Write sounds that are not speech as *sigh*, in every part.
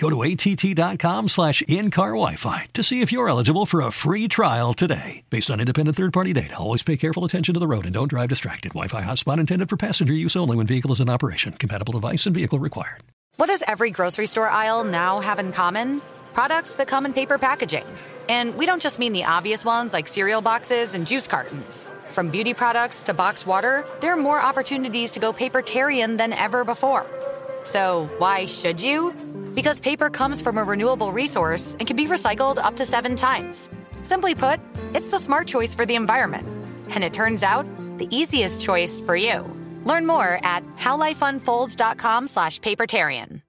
Go to att.com slash in-car Wi-Fi to see if you're eligible for a free trial today. Based on independent third-party data, always pay careful attention to the road and don't drive distracted. Wi-Fi hotspot intended for passenger use only when vehicle is in operation. Compatible device and vehicle required. What does every grocery store aisle now have in common? Products that come in paper packaging. And we don't just mean the obvious ones like cereal boxes and juice cartons. From beauty products to boxed water, there are more opportunities to go papertarian than ever before. So, why should you? Because paper comes from a renewable resource and can be recycled up to seven times. Simply put, it's the smart choice for the environment. And it turns out, the easiest choice for you. Learn more at howlifeunfolds.com slash papertarian.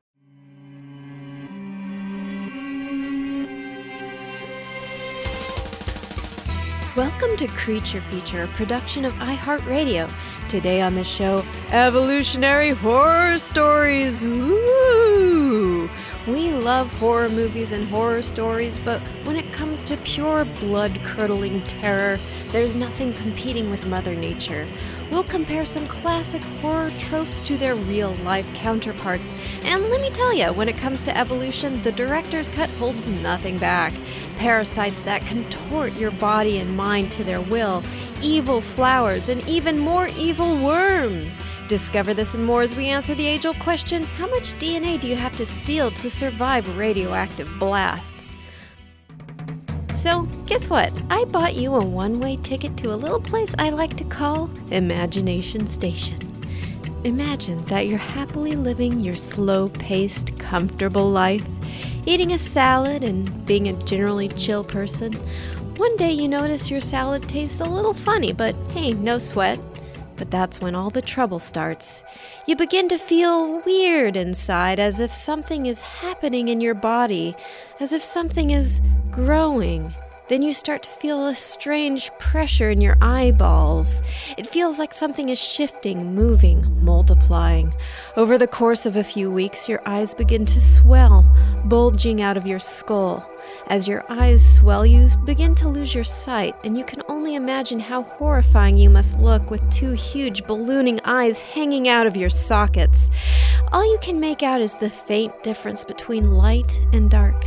Welcome to Creature Feature, a production of iHeartRadio. Today on the show, evolutionary horror stories. Ooh. We love horror movies and horror stories, but when it comes to pure blood curdling terror, there's nothing competing with Mother Nature. We'll compare some classic horror tropes to their real life counterparts. And let me tell you, when it comes to evolution, the director's cut holds nothing back. Parasites that contort your body and mind to their will, evil flowers, and even more evil worms. Discover this and more as we answer the age old question how much DNA do you have to steal to survive radioactive blasts? So, guess what? I bought you a one way ticket to a little place I like to call Imagination Station. Imagine that you're happily living your slow paced, comfortable life, eating a salad and being a generally chill person. One day you notice your salad tastes a little funny, but hey, no sweat. But that's when all the trouble starts. You begin to feel weird inside, as if something is happening in your body, as if something is growing. Then you start to feel a strange pressure in your eyeballs. It feels like something is shifting, moving, multiplying. Over the course of a few weeks, your eyes begin to swell, bulging out of your skull. As your eyes swell, you begin to lose your sight, and you can only imagine how horrifying you must look with two huge ballooning eyes hanging out of your sockets. All you can make out is the faint difference between light and dark.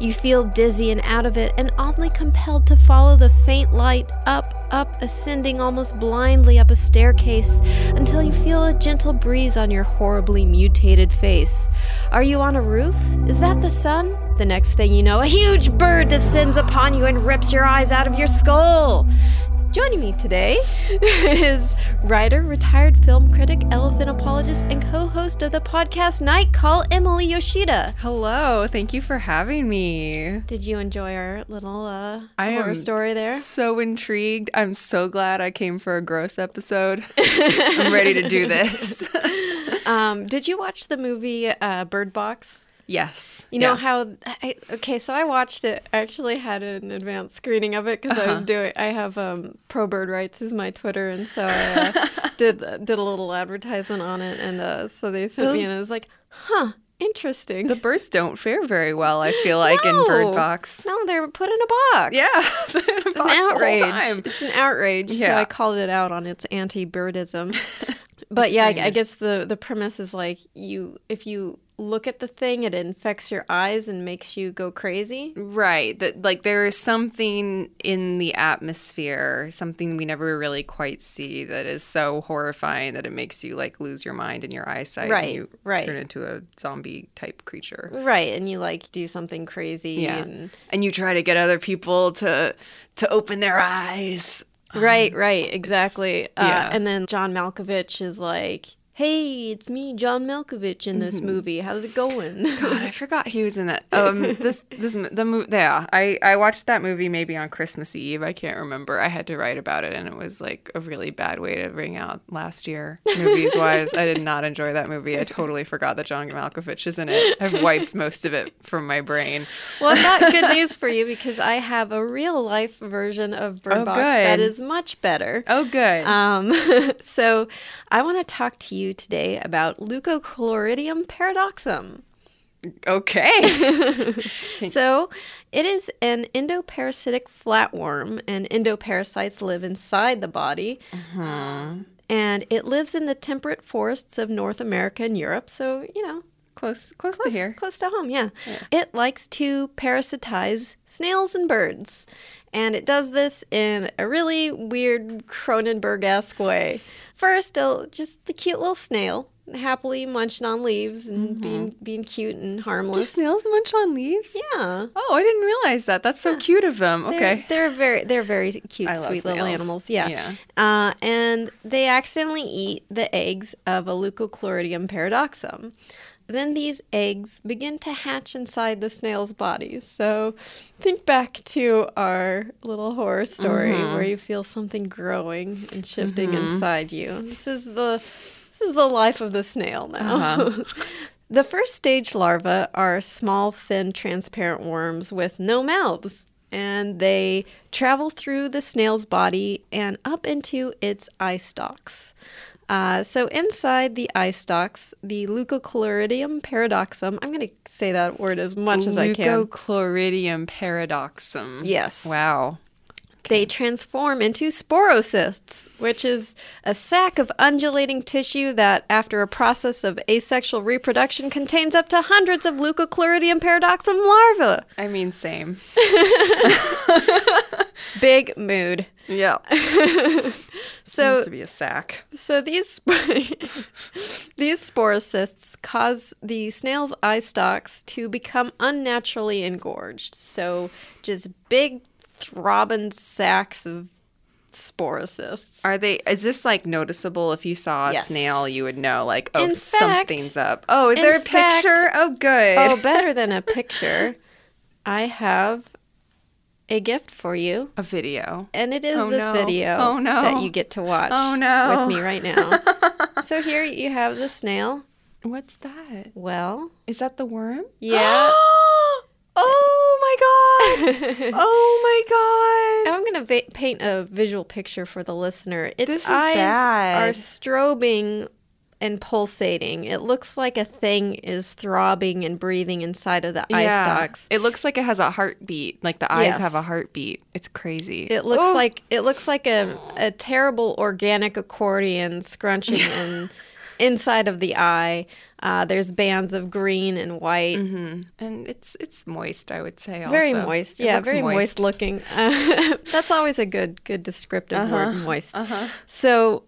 You feel dizzy and out of it, and oddly compelled to follow the faint light up, up, ascending almost blindly up a staircase until you feel a gentle breeze on your horribly mutated face. Are you on a roof? Is that the sun? The next thing you know, a huge bird descends upon you and rips your eyes out of your skull. Joining me today *laughs* is writer, retired film critic, elephant apologist, and co host of the podcast Night Call, Emily Yoshida. Hello, thank you for having me. Did you enjoy our little uh, I horror am story there? So intrigued. I'm so glad I came for a gross episode. *laughs* I'm ready to do this. *laughs* Um, did you watch the movie uh, Bird Box? Yes. You know Yeah. how? I, okay, so I watched it. I actually had an advanced screening of it because I Uh-huh. was doing. I have um, Pro Bird Rights is my Twitter, and so I uh, *laughs* did did a little advertisement on it, and uh, so they sent Those- me, and I was like, huh, interesting. the birds don't fare very well, I feel like, in Bird Box. No, they're put in a box. Yeah. *laughs* It's an outrage. It's an outrage. So Yeah. I called it out on its anti-birdism. *laughs* but yeah, I, I guess the the premise is like you if you look at the thing, it infects your eyes and makes you go crazy. Right. That like there is something in the atmosphere, something we never really quite see that is so horrifying that it makes you like lose your mind and your eyesight. Right, And you right. turn into a zombie type creature. Right, and you like do something crazy Yeah. and And you try to get other people to to open their eyes. Right, right, exactly. Uh, yeah. And then John Malkovich is like, "Hey, it's me, John Malkovich, in this movie. How's it going?" *laughs* God, I forgot he was in that. *laughs* Um, this this the movie. Yeah, I I watched that movie maybe on Christmas Eve. I can't remember. I had to write about it, and it was like a really bad way to ring out last year, movies wise. I did not enjoy that movie. I totally forgot that John Malkovich is in it. I've wiped most of it from my brain. well, I've good news *laughs* for you because I have a real life version of Bird Oh, Box that good. is much better. Oh, good. Um, so I want to talk to you today about Leucochloridium paradoxum. okay. *laughs* So, it is an endoparasitic flatworm, and endoparasites live inside the body. Uh-huh. And it lives in the temperate forests of North America and Europe. So, you know, close, close, close, to here. close to home, yeah. It likes to parasitize snails and birds. And it does this in a really weird Cronenberg esque way. First, just the cute little snail happily munching on leaves and being being cute and harmless. Do snails munch on leaves? Yeah. Oh, I didn't realize that. That's so cute of them. They're, Okay. they're very they're very cute, I sweet little animals. Yeah. Yeah. Uh, and they accidentally eat the eggs of a Leucochloridium paradoxum. Then these eggs begin to hatch inside the snail's body. So think back to our little horror story Mm-hmm. where you feel something growing and shifting inside you. This is the this is the life of the snail now. Uh-huh. *laughs* The first stage larvae are small, thin, transparent worms with no mouths, and they travel through the snail's body and up into its eye stalks. Uh, so inside the eye stalks, the Leucochloridium paradoxum. I'm going to say that word as much as I can. Leucochloridium paradoxum. Yes. Wow. They transform into sporocysts, which is a sac of undulating tissue that, after a process of asexual reproduction, contains up to hundreds of Leucochloridium paradoxum larvae. I mean, same. *laughs* Big mood. Yeah. *laughs* So, to be a sack. so these *laughs* these sporocysts cause the snail's eye stalks to become unnaturally engorged. So, just big throbbing sacs of sporocysts. Are they? Is this like noticeable? If you saw a Yes. snail, you would know. Like, oh, fact- something's up. Oh, is there a fact- picture? Oh, good. Oh, better *laughs* than a picture. I have a gift for you, a video. and it is Oh, this no. video Oh, no. that you get to watch Oh, no. with me right now. *laughs* so here you have the snail. What's that? Well, Is that the worm? yeah. *gasps* *gasps* oh my god! *laughs* Oh my god! I'm to va- paint a visual picture for the listener. Its This is eyes bad. are strobing and pulsating. It looks like a thing is throbbing and breathing inside of the eye stalks. It looks like it has a heartbeat. Like the eyes Yes. have a heartbeat. It's crazy. It looks Oh. like it looks like a, a terrible organic accordion scrunching in, *laughs* inside of the eye. Uh, there's bands of green and white, and it's it's moist. I would say. very moist. It Yeah, very moist, looking. Uh, *laughs* that's always a good good descriptive Uh-huh. word, moist. So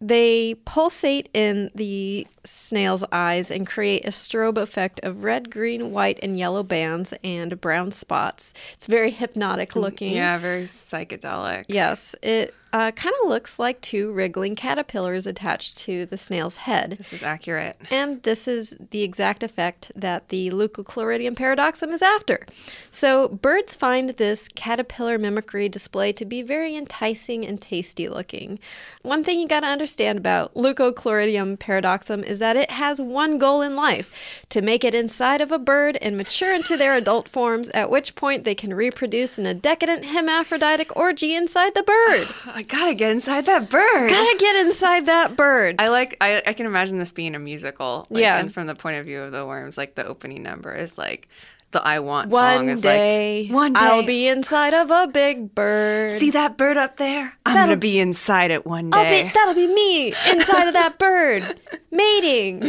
they pulsate in the snail's eyes and create a strobe effect of red, green, white, and yellow bands and brown spots. It's very hypnotic looking. Yeah, very psychedelic. Yes, it uh, kind of looks like two wriggling caterpillars attached to the snail's head. This is accurate. And this is the exact effect that the Leucochloridium paradoxum is after. So, birds find this caterpillar mimicry display to be very enticing and tasty looking. One thing you got to understand about Leucochloridium paradoxum is that it has one goal in life to make it inside of a bird and mature into their adult forms, at which point they can reproduce in a decadent hermaphroditic orgy inside the bird. *sighs* I gotta get inside that bird. Gotta get inside that bird. I like. I, I can imagine this being a musical. Like, Yeah. And from the point of view of the worms, like the opening number is like the "I Want" One song is day, like one day I'll be inside of a big bird. See that bird up there? I'm That'll- gonna be inside it one I'll day. be, that'll be me inside of that bird, *laughs* mating.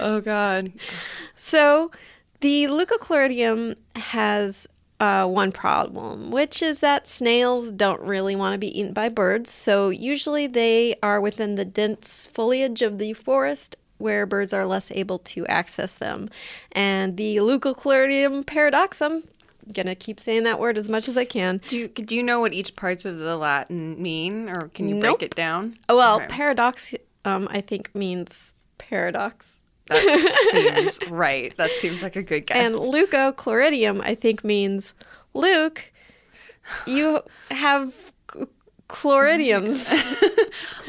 oh God. So, the Leucochloridium has uh, one problem, which is that snails don't really want to be eaten by birds. So, usually they are within the dense foliage of the forest where birds are less able to access them. And the Leucochloridium paradoxum gonna keep saying that word as much as I can. Do you, do you know what each parts of the Latin mean, or can you Nope. break it down? Oh, well, Okay. paradox, um, I think means paradox. That *laughs* seems right. That seems like a good guess. And leucochloridium, I think, means Luke, you have chloridiums.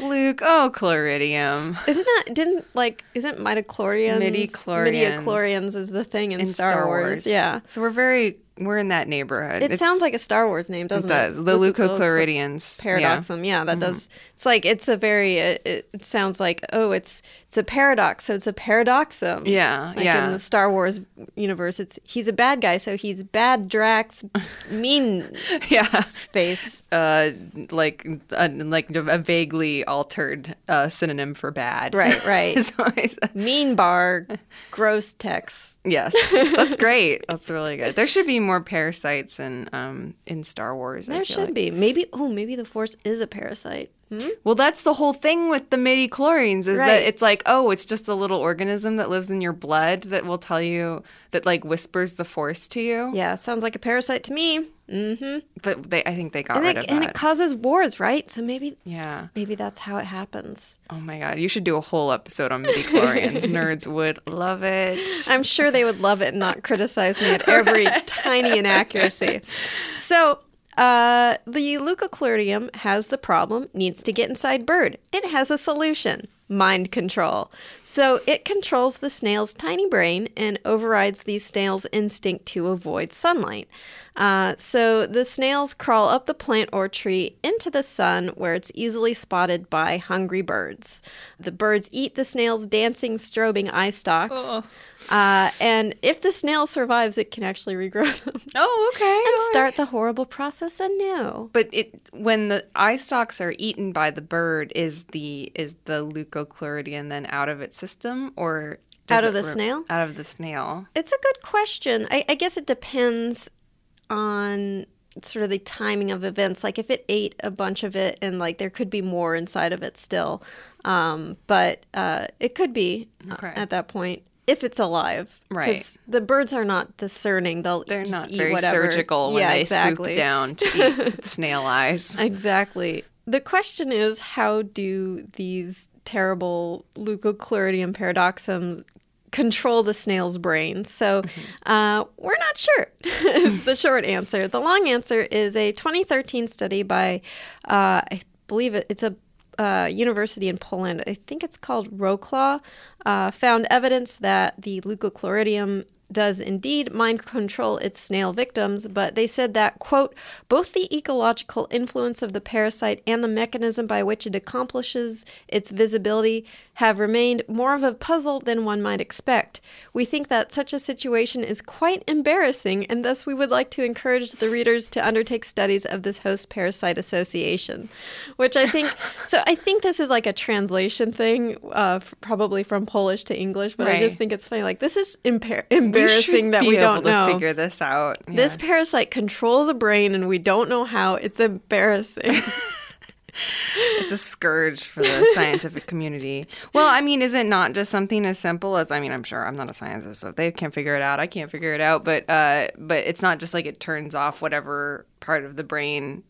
*laughs* Luke, oh, chloridium. Isn't that didn't like isn't midichlorians? Midichlorians. Midichlorians is the thing in, in Star, Wars. Yeah. So we're very we're in that neighborhood. It It's- sounds like a Star Wars name, doesn't it? It does. The Leucochlor- leucochloridians. Paradoxum. Yeah, Mm-hmm. that does. It's like it's a very. It, it sounds like oh, it's it's a paradox, so it's a paradoxum. Yeah, like yeah. in the Star Wars universe, it's he's a bad guy, so he's bad Drax, *laughs* mean Yeah. face. Uh, like uh, like a vaguely altered uh, synonym for bad. Right, right. *laughs* So Mean bar, gross Tex. yes, that's *laughs* great. That's really good. There should be more parasites in um in Star Wars. There should like. be. Maybe oh, maybe the Force is a parasite. Hmm? Well, that's the whole thing with the midichlorians is Right. that it's like, oh, it's just a little organism that lives in your blood that will tell you that like whispers the force to you. Yeah, sounds like a parasite to me. Mm-hmm. But they, I think they got And rid it, of and that. it causes wars, right? So maybe yeah. maybe that's how it happens. Oh my god, you should do a whole episode on midi chlorians. *laughs* Nerds would love it. I'm sure they would love it and not criticize me at every *laughs* tiny inaccuracy. So, uh, the leucochloridium has the problem, needs to get inside bird. It has a solution mind control. So, it controls the snail's tiny brain and overrides the snail's instinct to avoid sunlight. Uh, so, the snails crawl up the plant or tree into the sun where it's easily spotted by hungry birds. The birds eat the snail's dancing, strobing eye stalks. Uh, and if the snail survives, it can actually regrow *laughs* them Oh, okay. and start the horrible process anew. But it when the eye stalks are eaten by the bird, is the is the leucochloridium then out of its system or Out of the snail? Out of the snail. It's a good question. I, I guess it depends on sort of the timing of events. Like if it ate a bunch of it and like there could be more inside of it still. Um, but uh, it could be uh, Okay. at that point if it's alive. Right. The birds are not discerning. They'll They're just not eat very whatever. surgical when yeah, they exactly. swoop down to *laughs* eat snail eyes. Exactly. The question is how do these terrible leucochloridium paradoxums control the snail's brain? So uh, we're not sure, *laughs* is the short answer. The long answer is a 2013 study by, uh, I believe it, it's a uh, university in Poland, I think it's called Wroclaw, uh, found evidence that the leucochloridium does indeed mind control its snail victims, but they said that, quote, both the ecological influence of the parasite and the mechanism by which it accomplishes its visibility have remained more of a puzzle than one might expect. We think that such a situation is quite embarrassing, and thus we would like to encourage the readers to undertake studies of this host parasite association, which I think, *laughs* so I think this is like a translation thing, uh, f- probably from Polish to English, but I just think it's funny. Like, this is impa- We embarrassing should that we able don't to know. figure this out. This parasite controls a brain and we don't know how. It's embarrassing. *laughs* it's a scourge for the scientific community. Well, I mean, is it not just something as simple as I mean, I'm sure I'm not a scientist, so if they can't figure it out, I can't figure it out. But uh, but it's not just like it turns off whatever part of the brain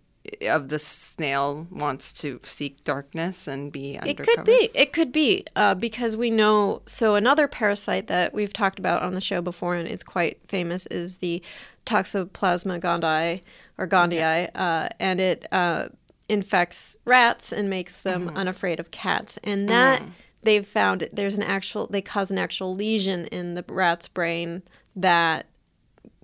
of the snail wants to seek darkness and be It could be. It could be uh, because we know. So another parasite that we've talked about on the show before and it's quite famous is the Toxoplasma gondii or gondii, uh, and it uh, infects rats and makes them mm-hmm. unafraid of cats. And that mm-hmm. they've found there's an actual they cause an actual lesion in the rat's brain that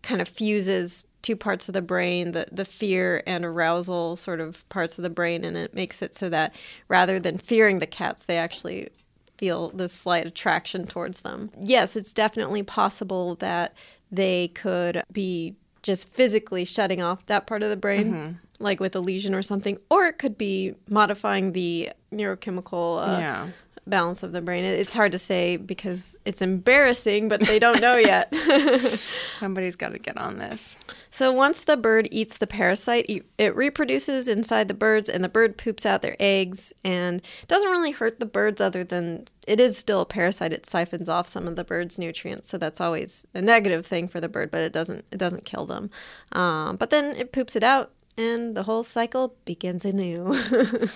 kind of fuses two parts of the brain the, the fear and arousal sort of parts of the brain and it makes it so that rather than fearing the cats they actually feel this slight attraction towards them. Yes it's definitely possible that they could be just physically shutting off that part of the brain mm-hmm. Like with a lesion or something or it could be modifying the neurochemical uh, Yeah. balance of the brain. It's hard to say because it's embarrassing, but they don't know yet. *laughs* Somebody's got to get on this. So once the bird eats the parasite, it- it reproduces inside the birds, and the bird poops out their eggs. And doesn't really hurt the birds, other than it is still a parasite. It siphons off some of the bird's nutrients, so that's always a negative thing for the bird. But it doesn't it doesn't kill them. Um, but then it poops it out, and the whole cycle begins anew. *laughs*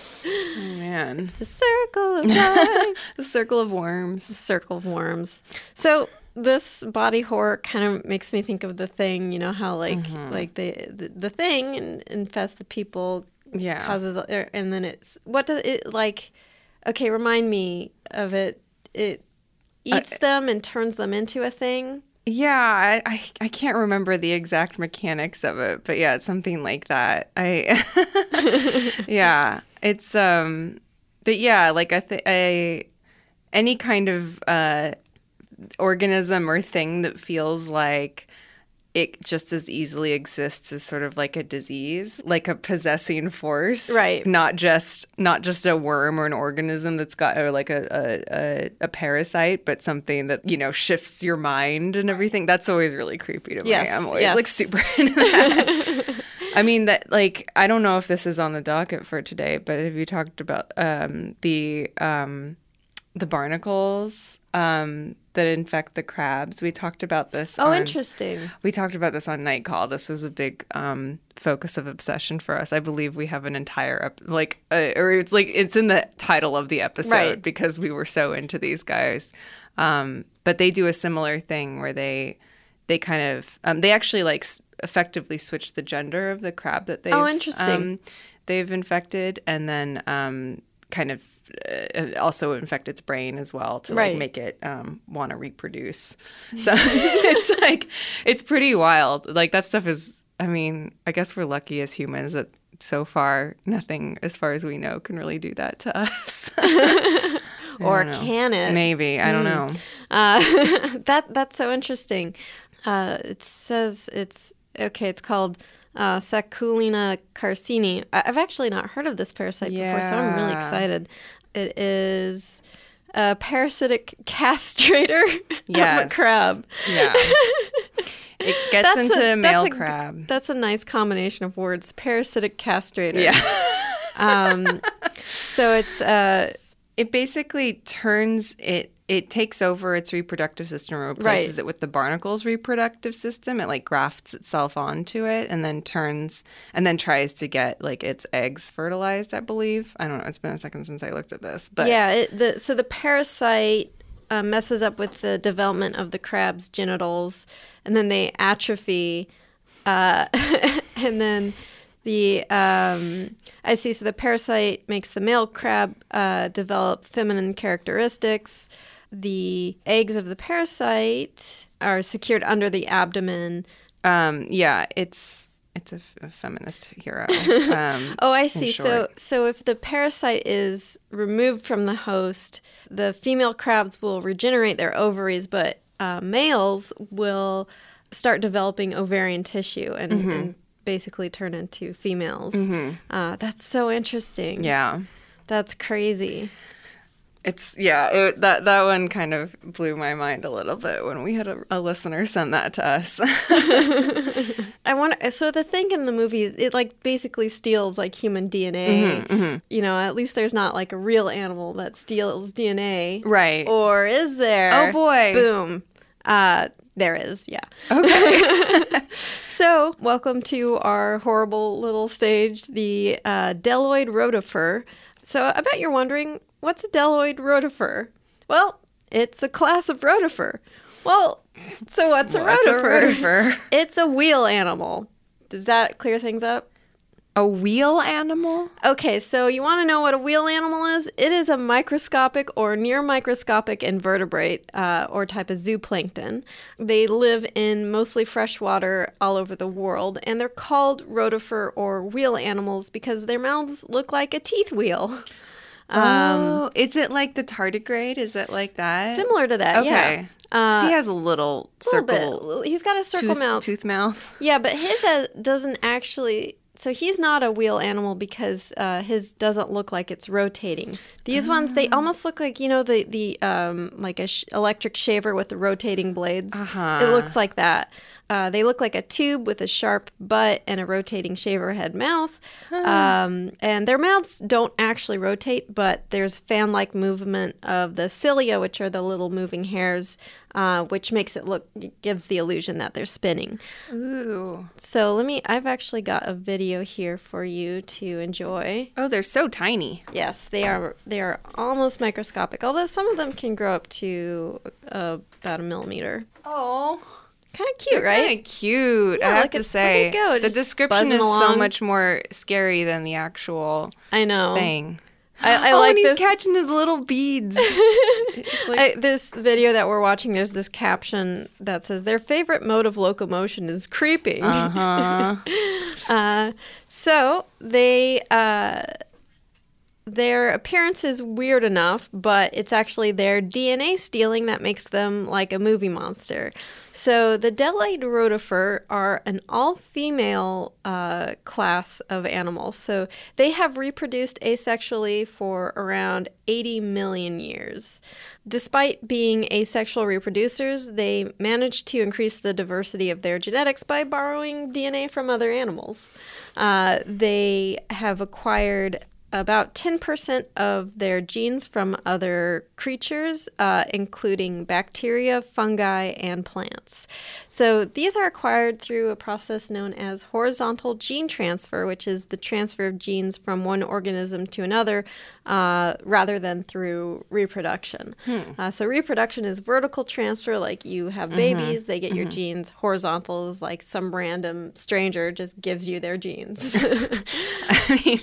Oh, man. the circle of life. *laughs* The circle of worms. The circle of worms. So this body horror kind of makes me think of the thing. You know how like Mm-hmm. like the, the the thing in- infests the people, Yeah. causes, er, and then it's what does it like? Okay, remind me of it. It Uh, eats them and turns them into a thing. Yeah, I, I can't remember the exact mechanics of it, but yeah, it's something like that. I *laughs* yeah, it's um, but yeah, like I think I any kind of uh organism or thing that feels like it just as easily exists as sort of like a disease, like a possessing force, Right. Not just not just a worm or an organism that's got or like a a, a, parasite, but something that you know shifts your mind and everything. That's always really creepy to me. Yes, I'm always yes. like super into that. *laughs* I mean that like I don't know if this is on the docket for today, but have you talked about um, the um, the barnacles um, that infect the crabs? We talked about this. Oh, on- interesting. we talked about this on Night Call. This was a big um, focus of obsession for us. I believe we have an entire ep- like, uh, or it's like it's in the title of the episode Right. because we were so into these guys. Um, but they do a similar thing where they they kind of um, they actually like s- effectively switch the gender of the crab that they've Oh, interesting. um, they've infected, and then um, kind of. Uh, also infect its brain as well to Right. like make it um, want to reproduce. *laughs* So it's like it's pretty wild. Like that stuff is. I mean, I guess we're lucky as humans that so far nothing, as far as we know, can really do that to us. *laughs* *laughs* Or can it? Maybe I don't know. Uh, that that's so interesting. Uh, it says it's okay. It's called uh, Sacculina carcini. I- I've actually not heard of this parasite before, so I'm really excited. It is a parasitic *laughs* castrator of a crab. Yeah, *laughs* it gets That's into a- male that's a- crab. That's a nice combination of words. Parasitic castrator. Yeah. *laughs* Um, so it's uh, It basically turns it. It takes over its reproductive system and replaces Right. it with the barnacle's reproductive system. It like grafts itself onto it and then turns and then tries to get like its eggs fertilized. I believe. I don't know. It's been a second since I looked at this, but yeah, it, the, so the parasite uh, messes up with the development of the crab's genitals, and then they atrophy, uh, *laughs* and then the um, I see. So the parasite makes the male crab uh, develop feminine characteristics. The eggs of the parasite are secured under the abdomen. Um, yeah, it's it's a, f- a feminist hero. *laughs* Um, Oh, I see. So, so if the parasite is removed from the host, the female crabs will regenerate their ovaries, but uh, males will start developing ovarian tissue and, Mm-hmm. and basically turn into females. Uh, that's so interesting. yeah, That's crazy. It's yeah. It, that that one kind of blew my mind a little bit when we had a, a listener send that to us. *laughs* I want so the thing in the movie is it like basically steals like human DNA. Mm-hmm, You know, at least there's not like a real animal that steals DNA. Right. Or is there? Oh, boy. Boom. Uh there is, yeah. okay. *laughs* *laughs* So, welcome to our horrible little stage, the uh, Bdelloid rotifer. So, I bet you're wondering, what's a Bdelloid rotifer? Well, it's a class of rotifer. Well, so what's a What's a rotifer? rotifer? *laughs* It's a wheel animal. Does that clear things up? a wheel animal. Okay, so you want to know what a wheel animal is? It is a microscopic or near microscopic invertebrate uh, or type of zooplankton. They live in mostly fresh water all over the world, and they're called rotifer or wheel animals because their mouths look like a teeth wheel. *laughs* oh, is it like the tardigrade? Is it like that? Similar to that, Okay. yeah. Uh, so he has a little little circle bit. He's got a circle tooth, mouth. tooth mouth. *laughs* Yeah, but his uh, doesn't actually. so he's not a wheel animal because uh, his doesn't look like it's rotating. These ones they almost look like you know the the um, like a sh- electric shaver with the rotating blades. Uh-huh. It looks like that. Uh, they look like a tube with a sharp butt and a rotating shaver head mouth. Um, and their mouths don't actually rotate, but there's fan like movement of the cilia, which are the little moving hairs, uh, which makes it look, gives the illusion that they're spinning. Ooh. So let me, I've actually got a video here for you to enjoy. Oh, they're so tiny. Yes, they are, they are almost microscopic, although some of them can grow up to uh, about a millimeter. Oh. Kind of cute, right? Kind of cute. Yeah, I have to say, go, the description is so much more scary than the actual I know. thing. I, I oh, like and he's this. catching his little beads. *laughs* I, this video that we're watching, there's this caption that says their favorite mode of locomotion is creeping. Uh-huh. *laughs* Uh, so they uh, their appearance is weird enough, but it's actually their DNA stealing that makes them like a movie monster. So the Bdelloid rotifer are an all-female uh, class of animals. So they have reproduced asexually for around 80 million years. Despite being asexual reproducers, they managed to increase the diversity of their genetics by borrowing DNA from other animals. Uh, they have acquired about 10% of their genes from other creatures, uh, including bacteria, fungi, and plants. So these are acquired through a process known as horizontal gene transfer, which is the transfer of genes from one organism to another uh, rather than through reproduction. Uh, so reproduction is vertical transfer, like you have babies, they get your genes. Horizontal is like some random stranger just gives you their genes. *laughs* I mean,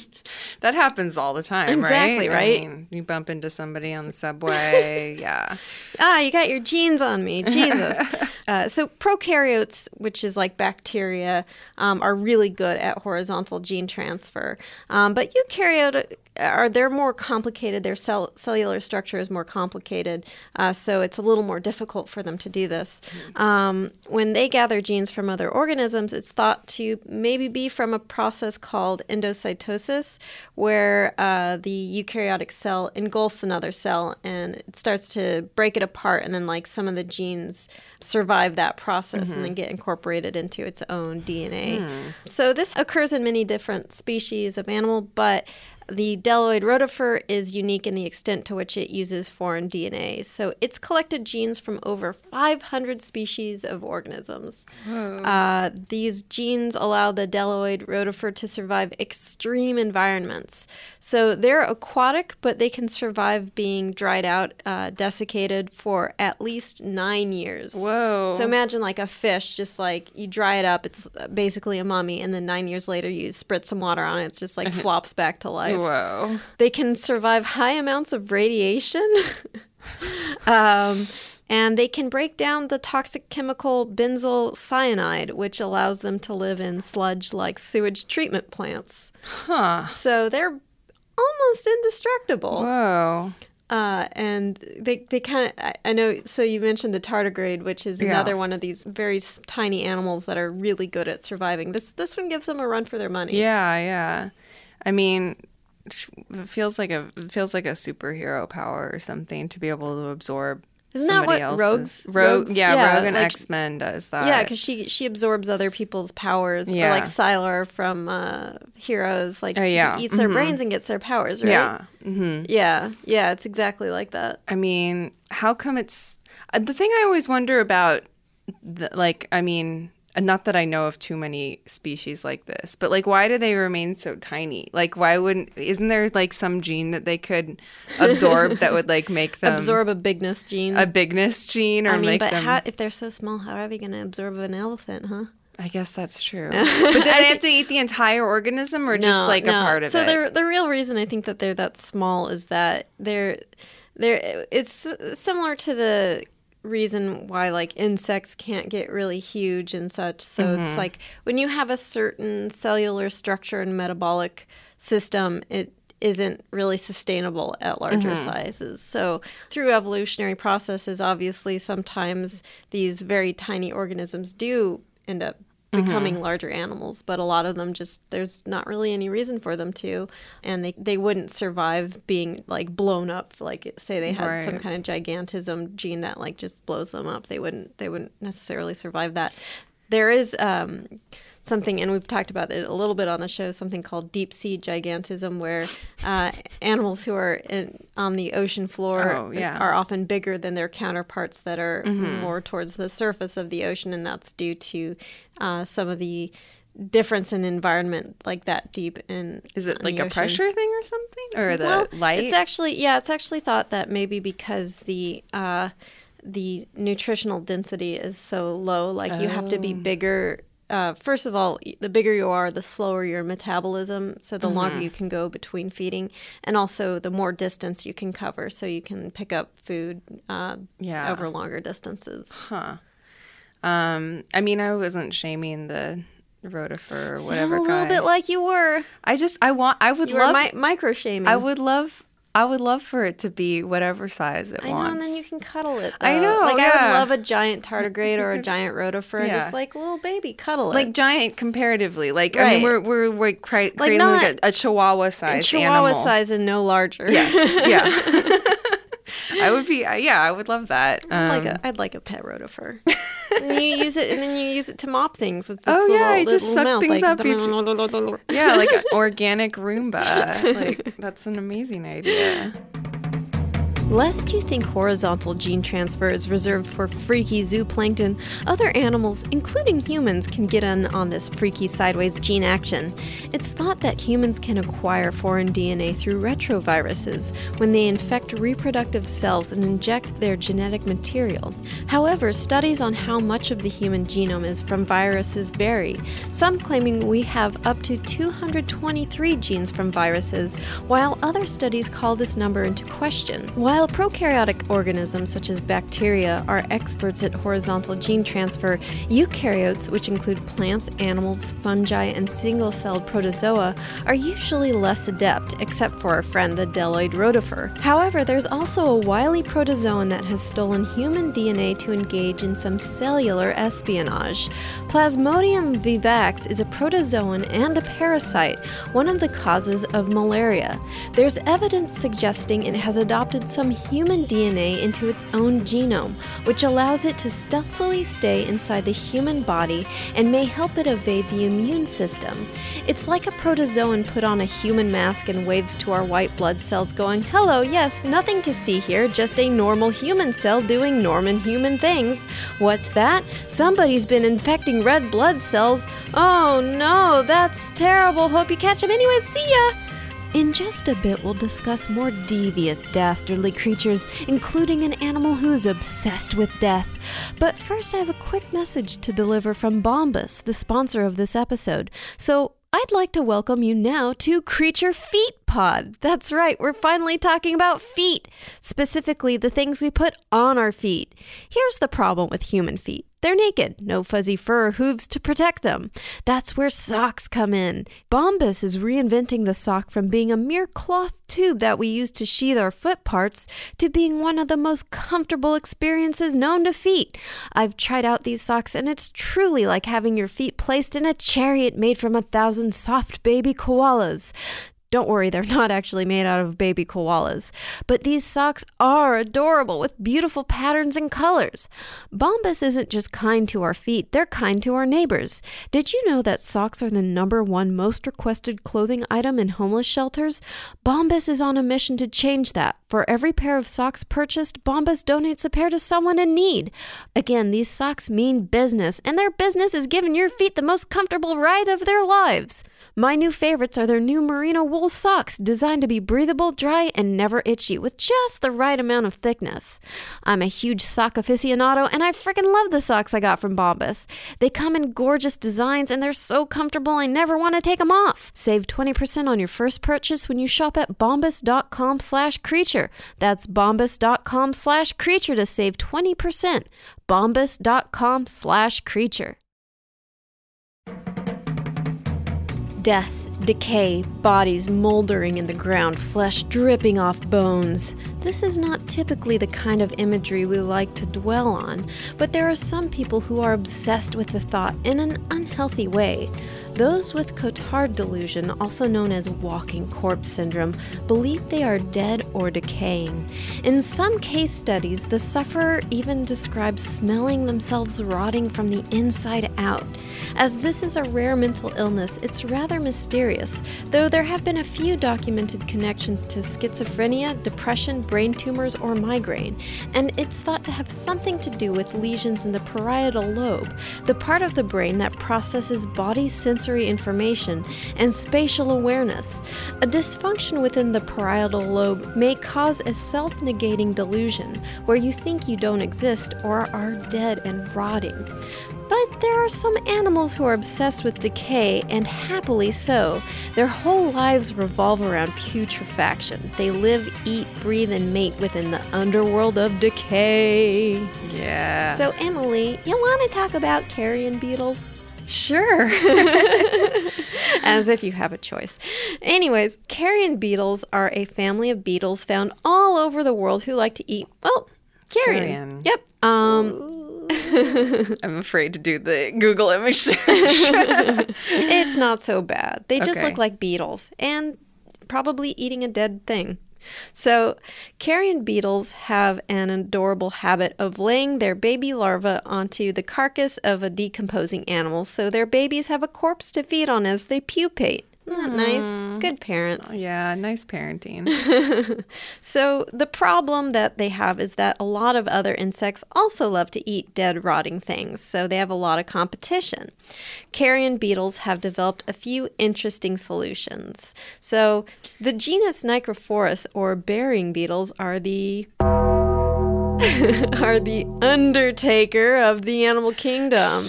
that happens all the time, Exactly, right? right? I mean, you bump into somebody on the subway. yeah. *laughs* ah, you got your genes on me, Jesus. *laughs* uh, so prokaryotes, which is like bacteria, um, are really good at horizontal gene transfer. Um, but eukaryote are they're more complicated. Their cell, cellular structure is more complicated, uh, so it's a little more difficult for them to do this. Um, when they gather genes from other organisms, it's thought to maybe be from a process called endocytosis, where uh, the eukaryotic cell engulfs another cell and it starts to break it apart, and then like some of the genes survive that process and then mm-hmm. get incorporated into its own DNA. Hmm. So this occurs in many different species of animal, but the Bdelloid rotifer is unique in the extent to which it uses foreign DNA. So it's collected genes from over 500 species of organisms. Uh, these genes allow the Bdelloid rotifer to survive extreme environments. So they're aquatic, but they can survive being dried out, uh, desiccated for at least nine years. Whoa. So imagine like a fish, just like you dry it up, it's basically a mummy, and then nine years later you spritz some water on it, it's just like *laughs* flops back to life. Whoa. They can survive high amounts of radiation. *laughs* um, and they can break down the toxic chemical benzyl cyanide, which allows them to live in sludge like sewage treatment plants. Huh. So they're almost indestructible. Whoa. Uh, and they, they kind of, I, I know, so you mentioned the tardigrade, which is Yeah. another one of these very tiny animals that are really good at surviving. This, this one gives them a run for their money. Yeah, yeah. I mean, feels like a feels like a superhero power or something to be able to absorb Isn't that somebody what else's. Rogues- Rogue, Rogues- yeah, yeah, Rogue and like- X Men does that. Yeah, because she she absorbs other people's powers, Yeah. like Sylar from uh, Heroes, like Oh, yeah. eats their brains and gets their powers, right? yeah. hmm yeah, yeah. It's exactly like that. I mean, how come it's uh, the thing I always wonder about? The, like, I mean, uh, not that I know of too many species like this, but like, why do they remain so tiny? Like, why wouldn't? Isn't there like some gene that they could absorb that would like make them Absorb a bigness gene. a bigness gene or I mean, make but them? how, if they're so small, how are they going to absorb an elephant, huh? I guess that's true. *laughs* but do they have to eat the entire organism or just like a part of so it? So the the real reason I think that they're that small is that they're they're it's similar to the reason why like insects can't get really huge and such. So Mm-hmm. it's like when you have a certain cellular structure and metabolic system, it isn't really sustainable at larger Mm-hmm. sizes. So through evolutionary processes, obviously sometimes these very tiny organisms do end up becoming larger animals, but a lot of them just there's not really any reason for them to, and they they wouldn't survive being like blown up. Like say they had some kind of gigantism gene that like just blows them up. They wouldn't they wouldn't necessarily survive that. There is um, something, and we've talked about it a little bit on the show, something called deep sea gigantism, where uh, animals who are in, on the ocean floor Oh, yeah. are often bigger than their counterparts that are more towards the surface of the ocean, and that's due to uh, some of the difference in environment like that deep in Is it like a pressure thing or something, or the Well, light? It's actually yeah, it's actually thought that maybe because the uh, the nutritional density is so low, like you have to be bigger. Uh, first of all, the bigger you are, the slower your metabolism, so the longer you can go between feeding, and also the more distance you can cover, so you can pick up food uh, Yeah. over longer distances. Huh. Um, I mean, I wasn't shaming the rotifer or Sound whatever a little guy. bit like you were. I just, I want, I would You love, mi- micro shaming. I would love, I would love for it to be whatever size it I know, wants. and then you can cuddle it. I know, Like I would love a giant tardigrade or a *laughs* giant rotifer, Yeah. just like little baby cuddle it. like giant comparatively. Like I Right. mean, we're we're we're cra- creating not- like a, a Chihuahua size A Chihuahua animal. size and no larger. Yes, yeah. *laughs* *laughs* I would be, uh, yeah, I would love that. I'd like Um, a, I'd like a pet rotifer. *laughs* and you use it, and then you use it to mop things with. Oh, little, yeah, I just suck mouth, things like, up. *laughs* Yeah, like an organic Roomba. Like that's an amazing idea. Lest you think horizontal gene transfer is reserved for freaky zooplankton, other animals, including humans, can get in on this freaky sideways gene action. It's thought that humans can acquire foreign DNA through retroviruses when they infect reproductive cells and inject their genetic material. However, studies on how much of the human genome is from viruses vary, some claiming we have up to 223 genes from viruses, while other studies call this number into question. While prokaryotic organisms such as bacteria are experts at horizontal gene transfer, eukaryotes, which include plants, animals, fungi, and single celled protozoa, are usually less adept, except for our friend the bdelloid rotifer. However, there's also a wily protozoan that has stolen human DNA to engage in some cellular espionage. Plasmodium vivax is a protozoan and a parasite, one of the causes of malaria. There's evidence suggesting it has adopted some human DNA into its own genome, which allows it to stealthily stay inside the human body and may help it evade the immune system. It's like a protozoan put on a human mask and waves to our white blood cells, going, Hello, yes, nothing to see here, just a normal human cell doing normal human things. What's that? Somebody's been infecting red blood cells. Oh no, that's terrible. Hope you catch 'em anyway. See ya! In just a bit, we'll discuss more devious, dastardly creatures, including an animal who's obsessed with death. But first, I have a quick message to deliver from Bombas, the sponsor of this episode. So, I'd like to welcome you now to Creature Feet Pod. That's right, we're finally talking about feet, specifically the things we put on our feet. Here's the problem with human feet. They're naked, no fuzzy fur or hooves to protect them. That's where socks come in. Bombas is reinventing the sock from being a mere cloth tube that we use to sheathe our foot parts to being one of the most comfortable experiences known to feet. I've tried out these socks and it's truly like having your feet placed in a chariot made from a thousand soft baby koalas. Don't worry, they're not actually made out of baby koalas. But these socks are adorable with beautiful patterns and colors. Bombas isn't just kind to our feet, they're kind to our neighbors. Did you know that socks are the number one most requested clothing item in homeless shelters? Bombas is on a mission to change that. For every pair of socks purchased, Bombas donates a pair to someone in need. Again, these socks mean business, and their business is giving your feet the most comfortable ride of their lives. My new favorites are their new merino wool socks, designed to be breathable, dry, and never itchy, with just the right amount of thickness. I'm a huge sock aficionado, and I freaking love the socks I got from Bombas. They come in gorgeous designs, and they're so comfortable I never want to take them off. Save 20% on your first purchase when you shop at bombas.com slash creature. That's bombas.com slash creature to save 20%. bombas.com slash creature. Death, Decay, bodies moldering in the ground, flesh dripping off bones. This is not typically the kind of imagery we like to dwell on, but there are some people who are obsessed with the thought in an unhealthy way. Those with Cotard delusion, also known as walking corpse syndrome, believe they are dead or decaying. In some case studies, the sufferer even describes smelling themselves rotting from the inside out. As this is a rare mental illness, it's rather mysterious, though there have been a few documented connections to schizophrenia, depression, brain tumors, or migraine, and it's thought to have something to do with lesions in the parietal lobe, the part of the brain that processes body sensory information and spatial awareness. A dysfunction within the parietal lobe may cause a self negating delusion where you think you don't exist or are dead and rotting. But there are some animals who are obsessed with decay, and happily so. Their whole lives revolve around putrefaction. They live, eat, breathe, and mate within the underworld of decay. Yeah. So, Emily, you want to talk about carrion beetles? Sure. *laughs* As if you have a choice. Anyways, carrion beetles are a family of beetles found all over the world who like to eat, well, carrion. Carrion. Yep. Um, *laughs* I'm afraid to do the Google image search. *laughs* it's not so bad. They just Okay. look like beetles and probably eating a dead thing. So, carrion beetles have an adorable habit of laying their baby larvae onto the carcass of a decomposing animal, so their babies have a corpse to feed on as they pupate. Isn't that nice? Hmm. Good parents. Oh, yeah, nice parenting. *laughs* So, the problem that they have is that a lot of other insects also love to eat dead, rotting things, so they have a lot of competition. Carrion beetles have developed a few interesting solutions. So, the genus Nicrophorus or burying beetles are the *laughs* are the undertaker of the animal kingdom.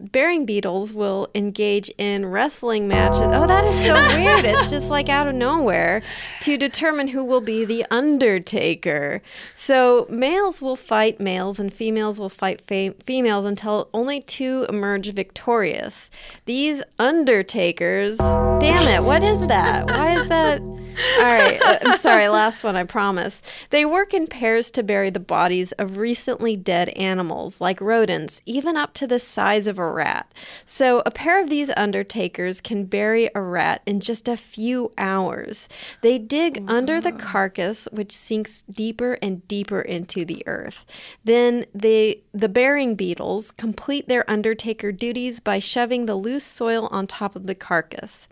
Burying beetles will engage in wrestling matches. Oh, that is so *laughs* weird. It's just like out of nowhere to determine who will be the undertaker. So, males will fight males and females will fight females until only two emerge victorious. These undertakers, damn it, what is that? Why is that? All right, uh, I'm sorry, last one, I promise. They work in pairs to bury the bodies of recently dead animals, like rodents, even up to the size of a rat. So, a pair of these undertakers can bury a rat in just a few hours. They dig under the carcass, which sinks deeper and deeper into the earth. Then they, the burying beetles complete their undertaker duties by shoving the loose soil on top of the carcass.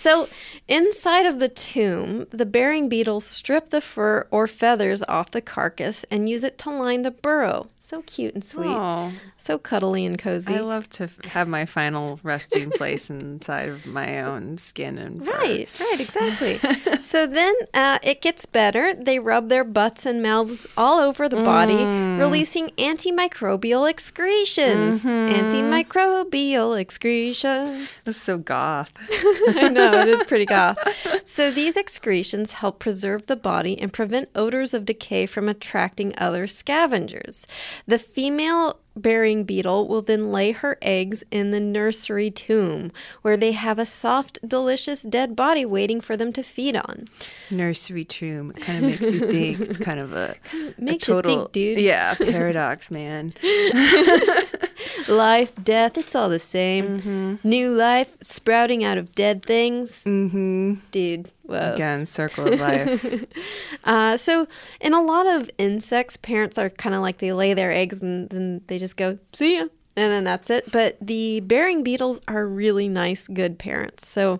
So, inside of the tomb, the burying beetles strip the fur or feathers off the carcass and use it to line the burrow. So cute and sweet. Oh, So cuddly and cozy. I love to have my final resting place inside of my own skin and fur. Right, right, exactly. *laughs* so then uh, it gets better. They rub their butts and mouths all over the body, Mm. releasing antimicrobial excretions. Mm-hmm. Antimicrobial excretions. This is so goth. *laughs* I know, it is pretty goth. *laughs* So these excretions help preserve the body and prevent odors of decay from attracting other scavengers. The female burying beetle will then lay her eggs in the nursery tomb, where they have a soft, delicious dead body waiting for them to feed on. Nursery tomb. It kind of makes you think. It's kind of a, *laughs* a Makes you think, total, dude. Yeah, *laughs* paradox, man. *laughs* Life, death, it's all the same. New life sprouting out of dead things. Mm-hmm. Dude, whoa. Again, circle of life. *laughs* Uh, so, in a lot of insects, parents are kind of like they lay their eggs and then they just go, see ya. And then that's it. But the burying beetles are really nice, good parents. So,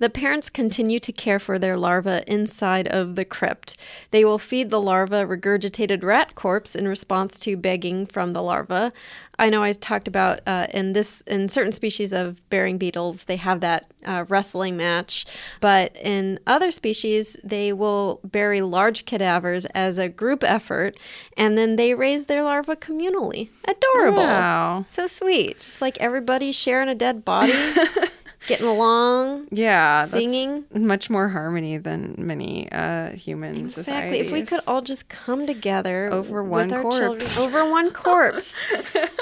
the parents continue to care for their larvae inside of the crypt. They will feed the larva regurgitated rat corpse in response to begging from the larva. I know I talked about uh, in this in certain species of burying beetles they have that uh, wrestling match, but in other species they will bury large cadavers as a group effort, and then they raise their larvae communally. Adorable, Wow. so sweet. Just like everybody sharing a dead body, *laughs* getting along. Yeah, Singing. much more harmony than many uh, human Exactly. If we could all just come together Over one corpse. children, over one corpse,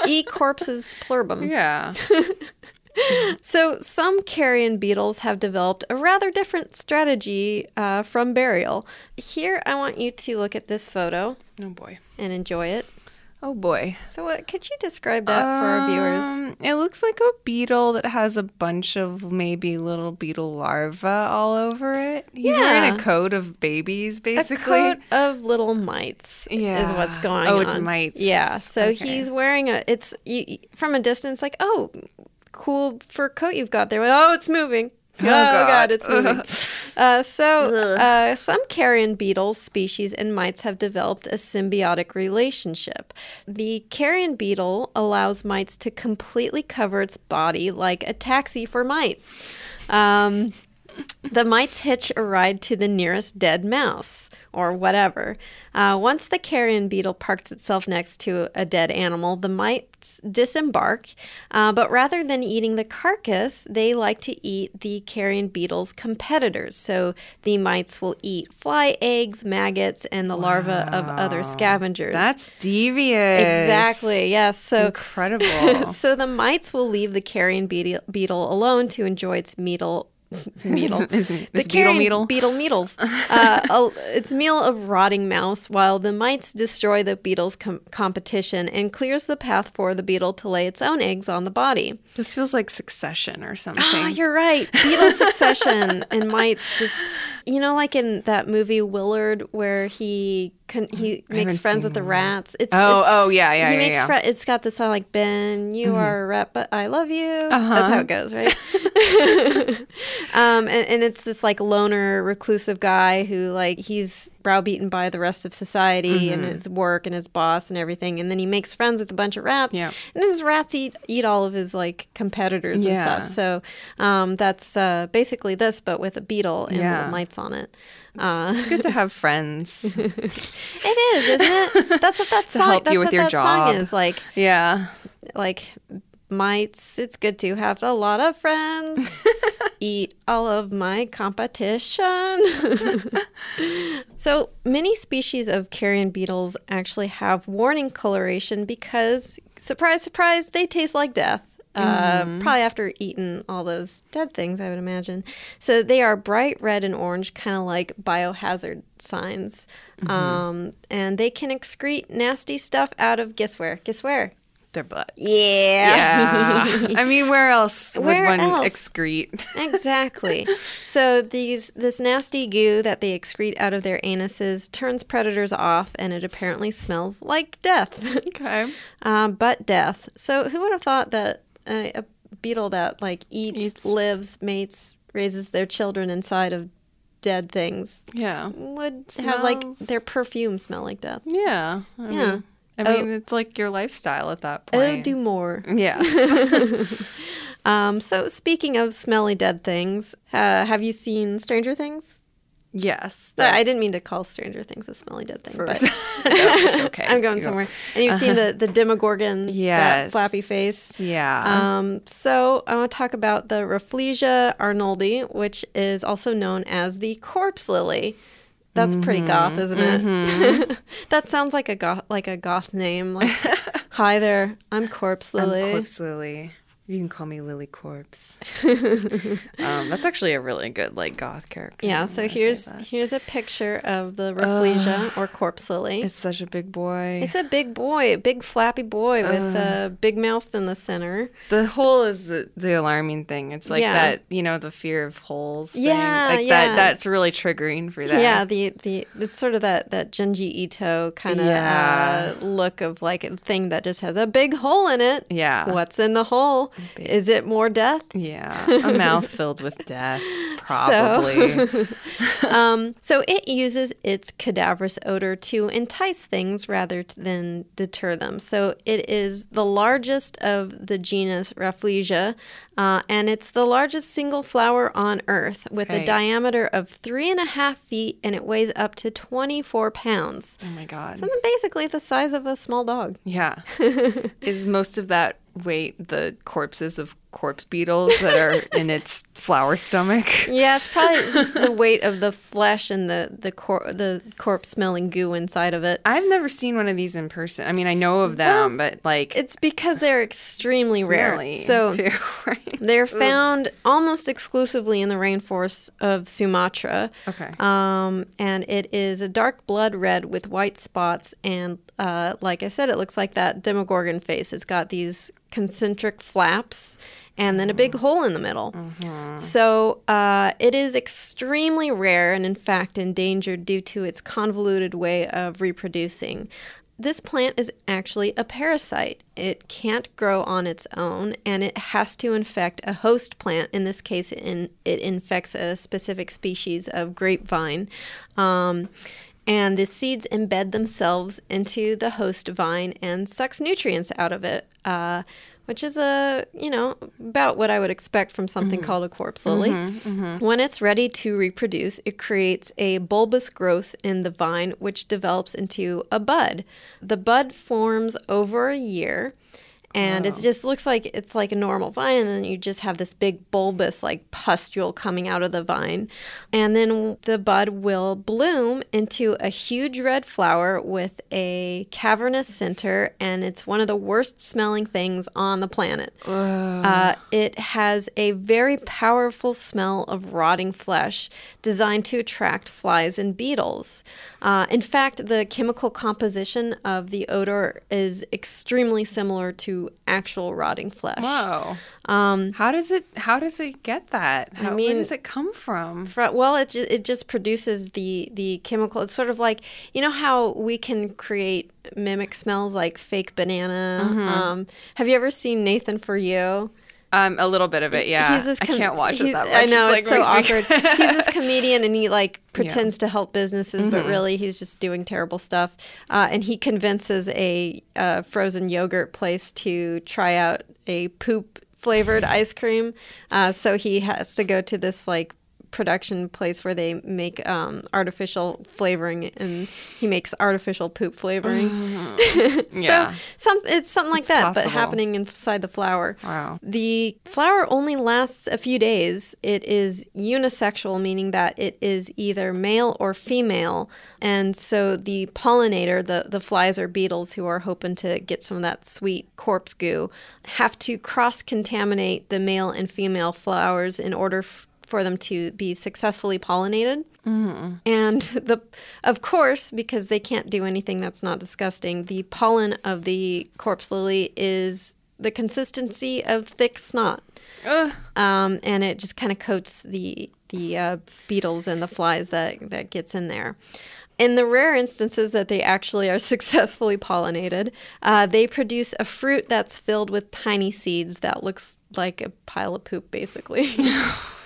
e *laughs* corpses plurbum. Yeah. *laughs* So, some carrion beetles have developed a rather different strategy uh, from burial. Here, I want you to look at this photo Oh boy. and enjoy it. Oh boy. So, what could you describe that for our viewers? Um, It looks like a beetle that has a bunch of maybe little beetle larvae all over it. He's wearing a coat of babies, basically. A coat of little mites yeah. is what's going Oh, on. Oh, it's mites. Yeah. So Okay. he's wearing a. It's you- from a distance, like oh, cool fur coat you've got there. Oh, it's moving. Oh, God. God. it's moving. *laughs* uh, so uh, some carrion beetle species and mites have developed a symbiotic relationship. The carrion beetle allows mites to completely cover its body like a taxi for mites. Um, the mites hitch a ride to the nearest dead mouse or whatever. Uh, once the carrion beetle parks itself next to a dead animal, the mites disembark, uh, but rather than eating the carcass, they like to eat the carrion beetle's competitors. So the mites will eat fly eggs, maggots, and the larvae of other scavengers. That's devious. exactly, yes. So Incredible. *laughs* so the mites will leave the carrion beetle, beetle alone to enjoy its meal. Meal. Is- is the beetle meal? Beetle meals. *laughs* Uh, a- its meal of rotting mouse, while the mites destroy the beetle's com- competition and clears the path for the beetle to lay its own eggs on the body. this feels like succession or something. Ah, you're right. *laughs* Beetle succession and mites just, you know, like in that movie Willard, where he con- he makes friends seen with the rats. It's Oh, it's- oh, yeah, yeah, He yeah, makes yeah. fri- it's got the sound like Ben, you are a rat, but I love you. That's Uh-huh. how it goes, right? *laughs* um, and, and it's this like loner, reclusive guy who like he's browbeaten by the rest of society and Mm-hmm. his work and his boss and everything, and then he makes friends with a bunch of rats. Yeah. and his rats eat eat all of his like competitors and Yeah. stuff. So um, that's uh, basically this, but with a beetle and Yeah. little mites on it. Uh, It's good to have friends. *laughs* it is, isn't it? That's what that *laughs* song. help that's you with what your that song job. is like. yeah. Like mites. It's good to have a lot of friends. *laughs* Eat all of my competition. *laughs* so many species of carrion beetles actually have warning coloration because, surprise, surprise, they taste like death. Uh, Probably after eating all those dead things, I would imagine. So they are bright red and orange, kind of like biohazard signs. Um, and they can excrete nasty stuff out of guess where? Guess where? Their butts. Yeah. Yeah. I mean, where else Where would one else? excrete? exactly. *laughs* So these this nasty goo that they excrete out of their anuses turns predators off, and it apparently smells like death, *laughs* Okay. um, but death. So who would have thought that uh, a beetle that like eats, Eats- lives, mates, raises their children inside of dead things Yeah. would have like their perfume smell like death? Yeah. I Yeah. Mean, I Oh. mean, it's like your lifestyle at that point. Oh, point. do more. Yeah. *laughs* *laughs* Um, so speaking of smelly dead things, uh, have you seen Stranger Things? yes. So I didn't mean to call Stranger Things a smelly dead thing, but *laughs* No, it's okay. I'm going You go. somewhere. And you've seen the the Demogorgon, that Yes. flappy face. Yeah. Um, so I want to talk about the Rafflesia arnoldi, which is also known as the corpse lily. That's pretty goth, Mm-hmm. isn't it? *laughs* that sounds like a goth, like a goth name. Like, *laughs* hi there, I'm Corpse Lily. I'm Corpse Lily. You can call me Lily Corpse. *laughs* um, that's actually a really good like goth character. Yeah. So here's here's a picture of the Rafflesia or corpse lily. it's such a big boy. It's a big boy, a big flappy boy with a big mouth in the center. the hole is the, the alarming thing. It's like Yeah. that, you know, the fear of holes. thing. Yeah, like yeah. that. That's really triggering for that. Yeah, the the it's sort of that that Junji Ito kind of Yeah. uh, look of like a thing that just has a big hole in it. Yeah. What's in the hole? Is it more death? Yeah, a mouth filled with death, *laughs* probably. *laughs* Um, so it uses its cadaverous odor to entice things rather than deter them. So it is the largest of the genus Rafflesia, uh, and it's the largest single flower on Earth with a diameter of three and a half feet, and it weighs up to 24 pounds. oh my god. So basically the size of a small dog. Yeah. *laughs* Is most of that weight the corpses of corpse beetles that are *laughs* in its flower stomach. Yeah, it's probably just the *laughs* weight of the flesh and the the cor- the corpse smelling goo inside of it. I've never seen one of these in person. I mean, I know of them, but like It's because they're extremely rare. So *laughs* too, right? they're found almost exclusively in the rainforests of Sumatra. Okay. Um, and it is a dark blood red with white spots, and uh, like I said, it looks like that Demogorgon face. It's got these concentric flaps and then a big hole in the middle. So uh, it is extremely rare and, in fact, endangered due to its convoluted way of reproducing. This plant is actually a parasite. It can't grow on its own and it has to infect a host plant. In this case, it, in, it infects a specific species of grapevine. Um, and the seeds embed themselves into the host vine and sucks nutrients out of it, uh, which is a you know about what I would expect from something mm-hmm. called a corpse lily. Mm-hmm, mm-hmm. When it's ready to reproduce, it creates a bulbous growth in the vine, which develops into a bud. The bud forms over a year and it just looks like it's like a normal vine and then you just have this big bulbous like pustule coming out of the vine. And then the bud will bloom into a huge red flower with a cavernous center and it's one of the worst smelling things on the planet. Uh, it has a very powerful smell of rotting flesh designed to attract flies and beetles. Uh, in fact the chemical composition of the odor is extremely similar to actual rotting flesh. Whoa. Um, how does it? How does it get that? How, mean- where does it come from? Fro- Well, it ju- it just produces the the chemical. It's sort of like you know how we can create mimic smells like fake banana. Mm-hmm. Um, have you ever seen Nathan for You? Um, a little bit of it, yeah. This I can't watch it that much. I know it's, it's, so awkward. he's this *laughs* comedian, and he like pretends to help businesses, but Mm-hmm. really he's just doing terrible stuff. Uh, and he convinces a uh, frozen yogurt place to try out a poop flavored ice cream. Uh, so he has to go to this like production place where they make um, artificial flavoring, and he makes artificial poop flavoring. *laughs* yeah. So some it's something like It's that, possible. but happening inside the flower. Wow. The flower only lasts a few days. It is unisexual, meaning that it is either male or female. And so the pollinator, the, the flies or beetles who are hoping to get some of that sweet corpse goo, have to cross contaminate the male and female flowers in order f- for them to be successfully pollinated. And *laughs* the, of course, because they can't do anything that's not disgusting, the pollen of the corpse lily is the consistency of thick snot, um, and it just kind of coats the the uh, beetles and the flies that that gets in there. In the rare instances that they actually are *laughs* successfully pollinated, uh, they produce a fruit that's filled with tiny seeds that looks like a pile of poop, basically. *laughs*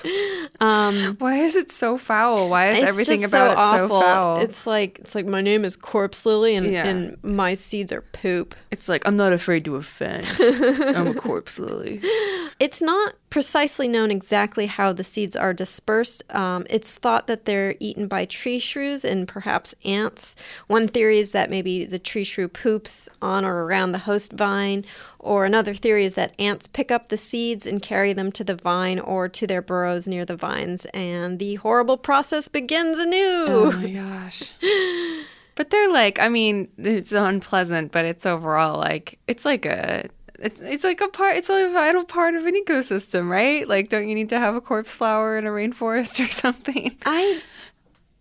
Why is it so foul? Why is everything about it so foul? It's, It's like it's like my name is Corpse Lily, and, Yeah. and my seeds are poop. It's like I'm not afraid to offend. *laughs* I'm a corpse lily. It's not precisely known exactly how the seeds are dispersed. Um, it's thought that they're eaten by tree shrews and perhaps ants. One theory is that maybe the tree shrew poops on or around the host vine, or another theory is that ants pick up the seeds and carry them to the vine or to their burrows near the vines, and the horrible process begins anew. Oh my *laughs* gosh. But they're like, I mean, it's unpleasant, but it's overall like it's like a it's it's like a part it's a vital part of an ecosystem, right? Like don't you need to have a corpse flower in a rainforest *laughs* or something? I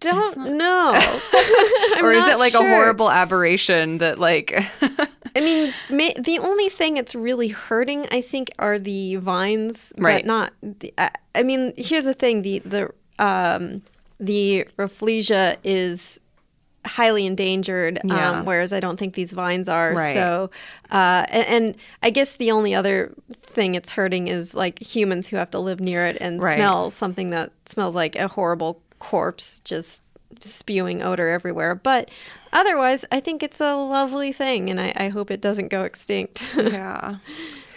don't know. *laughs* Or is it like a horrible aberration that like *laughs* I mean, ma- the only thing it's really hurting, I think, are the vines, Right. but not. The, I, I mean, here's the thing: the the um, the Rafflesia is highly endangered, Yeah. um, whereas I don't think these vines are. Right. So, uh, and, and I guess the only other thing it's hurting is like humans who have to live near it and Right. smell something that smells like a horrible corpse just spewing odor everywhere. But otherwise, I think it's a lovely thing, and I, I hope it doesn't go extinct. *laughs* Yeah.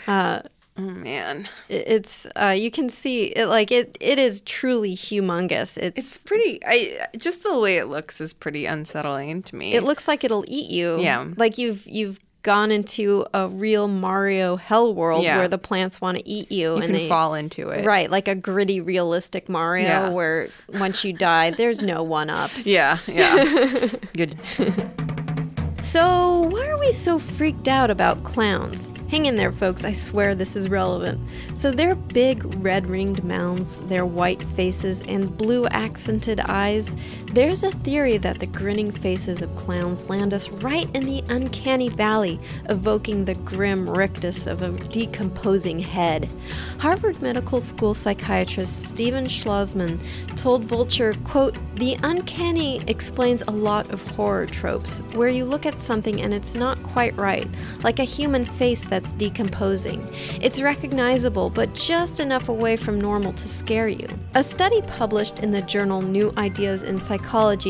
Uh oh, man. It- it's uh, you can see it like it. It is truly humongous. It's, It's pretty I just the way it looks is pretty unsettling to me. it looks like it'll eat you. Yeah. like you've you've gone into a real Mario hell world Yeah. where the plants want to eat you, You and can they fall into it. right like a gritty, realistic Mario Yeah. where once you die, there's no one ups. *laughs* Yeah, yeah. *laughs* Good. *laughs* So, why are we so freaked out about clowns? Hang in there, folks, I swear this is relevant. So, their big red ringed mouths, their white faces, and blue accented eyes, there's a theory that the grinning faces of clowns land us right in the uncanny valley, evoking the grim rictus of a decomposing head. Harvard Medical School psychiatrist Steven Schlozman told Vulture, quote, the uncanny explains a lot of horror tropes, where you look at something and it's not quite right, like a human face that's decomposing. It's recognizable, but just enough away from normal to scare you. A study published in the journal New Ideas in Psychology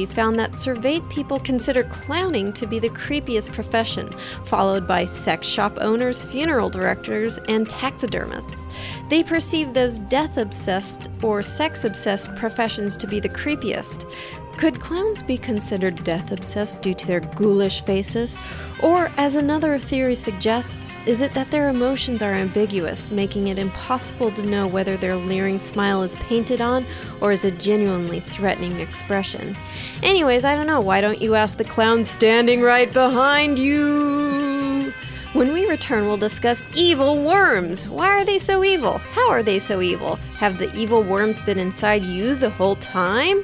found that surveyed people consider clowning to be the creepiest profession, followed by sex shop owners, funeral directors, and taxidermists. They perceive those death obsessed or sex obsessed professions to be the creepiest. Could clowns be considered death obsessed due to their ghoulish faces? Or, as another theory suggests, is it that their emotions are ambiguous, making it impossible to know whether their leering smile is painted on or is a genuinely threatening expression? Anyways, I don't know. Why don't you ask the clown standing right behind you? When we return, we'll discuss evil worms. Why are they so evil? How are they so evil? Have the evil worms been inside you the whole time?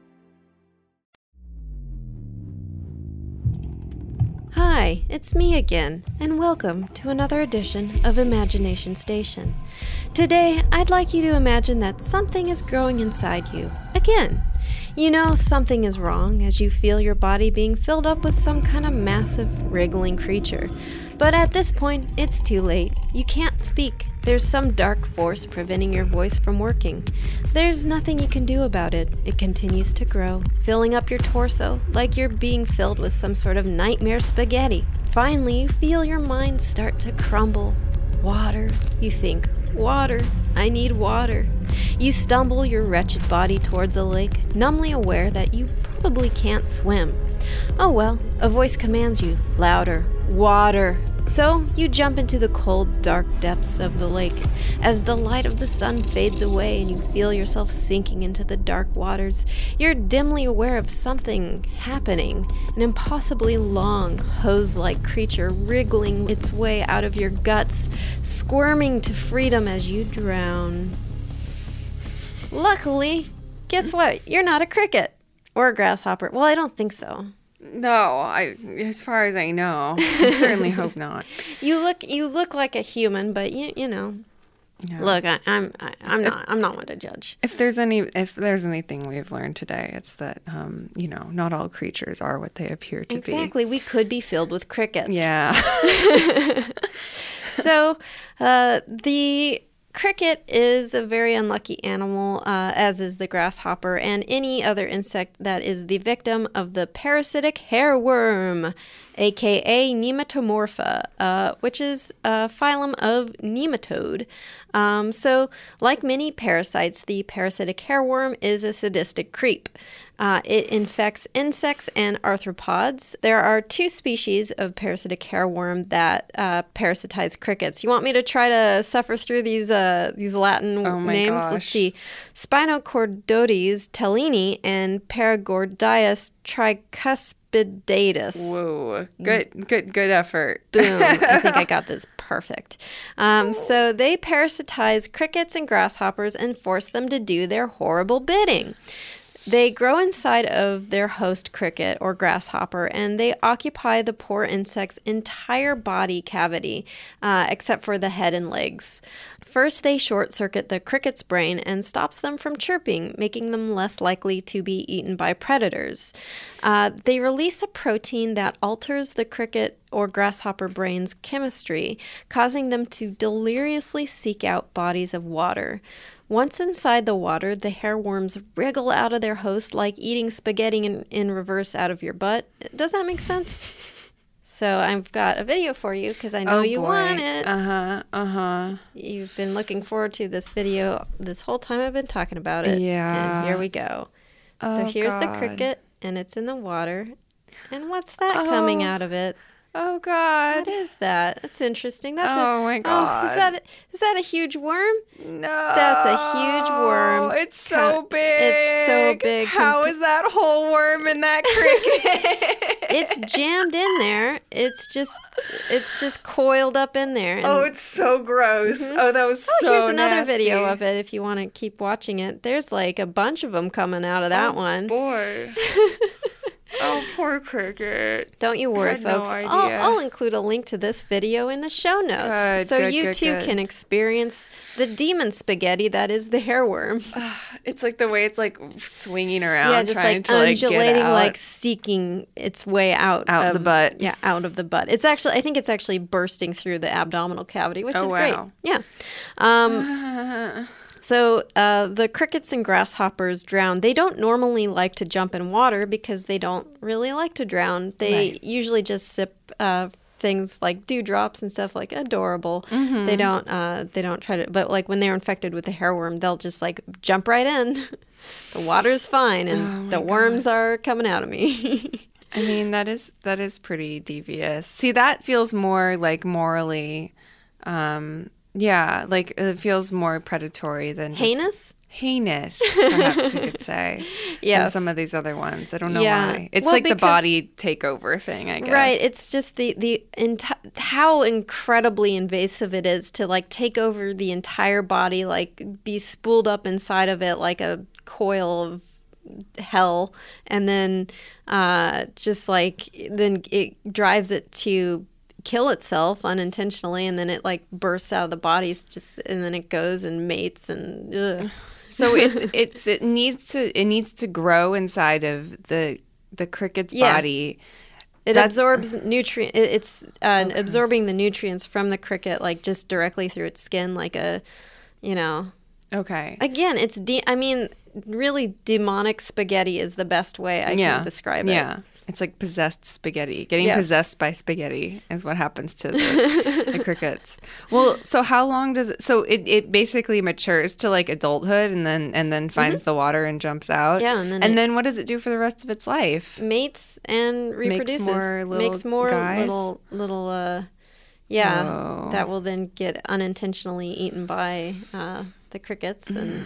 Hi, it's me again, and welcome to another edition of Imagination Station. Today, I'd like you to imagine that something is growing inside you. Again. You know something is wrong as you feel your body being filled up with some kind of massive, wriggling creature. But at this point, it's too late. You can't speak. There's some dark force preventing your voice from working. There's nothing you can do about it. It continues to grow, filling up your torso like you're being filled with some sort of nightmare spaghetti. Finally, you feel your mind start to crumble. Water, you think. Water. I need water. You stumble your wretched body towards a lake, numbly aware that you probably can't swim. Oh well, a voice commands you, louder. Water. So you jump into the cold, dark depths of the lake. As the light of the sun fades away and you feel yourself sinking into the dark waters, you're dimly aware of something happening. An impossibly long, hose like creature wriggling its way out of your guts, squirming to freedom as you drown. Luckily, guess what? You're not a cricket or a grasshopper. Well, I don't think so. No, I as far as I know, *laughs* I certainly hope not. You look you look like a human, but you you know. Look, I, I'm I, I'm not I'm not one to judge. If there's any if there's anything we've learned today, it's that um, you know, not all creatures are what they appear to be. Exactly, we could be filled with crickets. Yeah. *laughs* *laughs* so uh, the cricket is a very unlucky animal, uh, as is the grasshopper and any other insect that is the victim of the parasitic hairworm, aka Nematomorpha, uh, which is a phylum of nematode. Um, so, like many parasites, the parasitic hairworm is a sadistic creep. Uh, it infects insects and arthropods. There are two species of parasitic hairworm that uh, parasitize crickets. You want me to try to suffer through these uh, these Latin Oh names? Let's gosh. see: Spinochordodes tellinii and Paragordius tricuspidatus. Whoa. Good good good effort. Boom. I think I *laughs* got this perfect. Um, so they parasitize crickets and grasshoppers and force them to do their horrible bidding. They grow inside of their host cricket or grasshopper and they occupy the poor insect's entire body cavity, uh, except for the head and legs. First, they short circuit the cricket's brain and stops them from chirping, making them less likely to be eaten by predators. Uh, they release a protein that alters the cricket or grasshopper brain's chemistry, causing them to deliriously seek out bodies of water. Once inside the water, the hairworms wriggle out of their host like eating spaghetti in, in reverse out of your butt. Does that make sense? So I've got a video for you because I know oh you boy. want it. Uh-huh. Uh-huh. You've been looking forward to this video this whole time I've been talking about it. Yeah. And here we go. Oh, so here's the cricket, and it's in the water. And what's that coming Oh. out of it? Oh god. What is that? That's interesting. That's a, Oh, my god. Oh, is God. that is that a huge worm? No. That's a huge worm. It's so big. it's so big How is that whole worm in that *laughs* cricket? It's jammed in there. It's just it's just coiled up in there. And- oh, it's so gross. Mm-hmm. Oh, that was Oh, so here's another video of it if you want to keep watching it. There's like a bunch of them coming out of that oh, one. Boy. *laughs* oh, *laughs* poor cricket. Don't you worry, no folks. idea. I'll, I'll include a link to this video in the show notes Good, so good, you good, too can experience the demon spaghetti that is the hairworm. *sighs* It's like the way it's like swinging around, yeah, just trying like to like undulating, out. like seeking its way out Out of the butt. Yeah, out of the butt. It's actually, I think it's actually bursting through the abdominal cavity, which is great. Oh, is wow. great. Yeah. Um, *laughs* So uh, the crickets and grasshoppers drown. They don't normally like to jump in water because they don't really like to drown. They Right. usually just sip uh, things like dewdrops and stuff like adorable. Mm-hmm. They don't. Uh, they don't try to. But like when they're infected with the hairworm, they'll just like jump right in. *laughs* the water's fine, Oh and the worms are coming out of me. *laughs* I mean, that is that is pretty devious. See, that feels more like morally, um, yeah, like it feels more predatory than just Heinous. Heinous, *laughs* perhaps we could say. Yeah, some of these other ones. I don't know Yeah. why. It's Well, like the body takeover thing. I guess. Right. It's just the the enti- how incredibly invasive it is to like take over the entire body, like be spooled up inside of it like a coil of hell, and then uh, just like then it drives it to kill itself unintentionally, and then it like bursts out of the body, just and then it goes and mates and. Ugh. *laughs* So it's it's it needs to it needs to grow inside of the the cricket's Yeah. body. It That's- absorbs nutrient. It's uh, absorbing the nutrients from the cricket, like just directly through its skin, like a, you know. Okay. Again, it's de- I mean, really, demonic spaghetti is the best way I yeah. can describe it. Yeah. It's like possessed spaghetti. Getting Yes. possessed by spaghetti is what happens to the, the *laughs* crickets. Well, so how long does it? So it, it basically matures to like adulthood, and then and then finds the water and jumps out. Mm-hmm. Yeah, and then and it- then what does it do for the rest of its life? Mates and reproduces. more little Makes more guys? little little uh, Yeah, Whoa. that will then get unintentionally eaten by uh, the crickets and.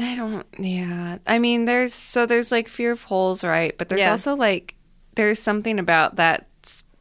I don't. Yeah. I mean, there's so there's like fear of holes, right? But there's Yeah. also like there's something about that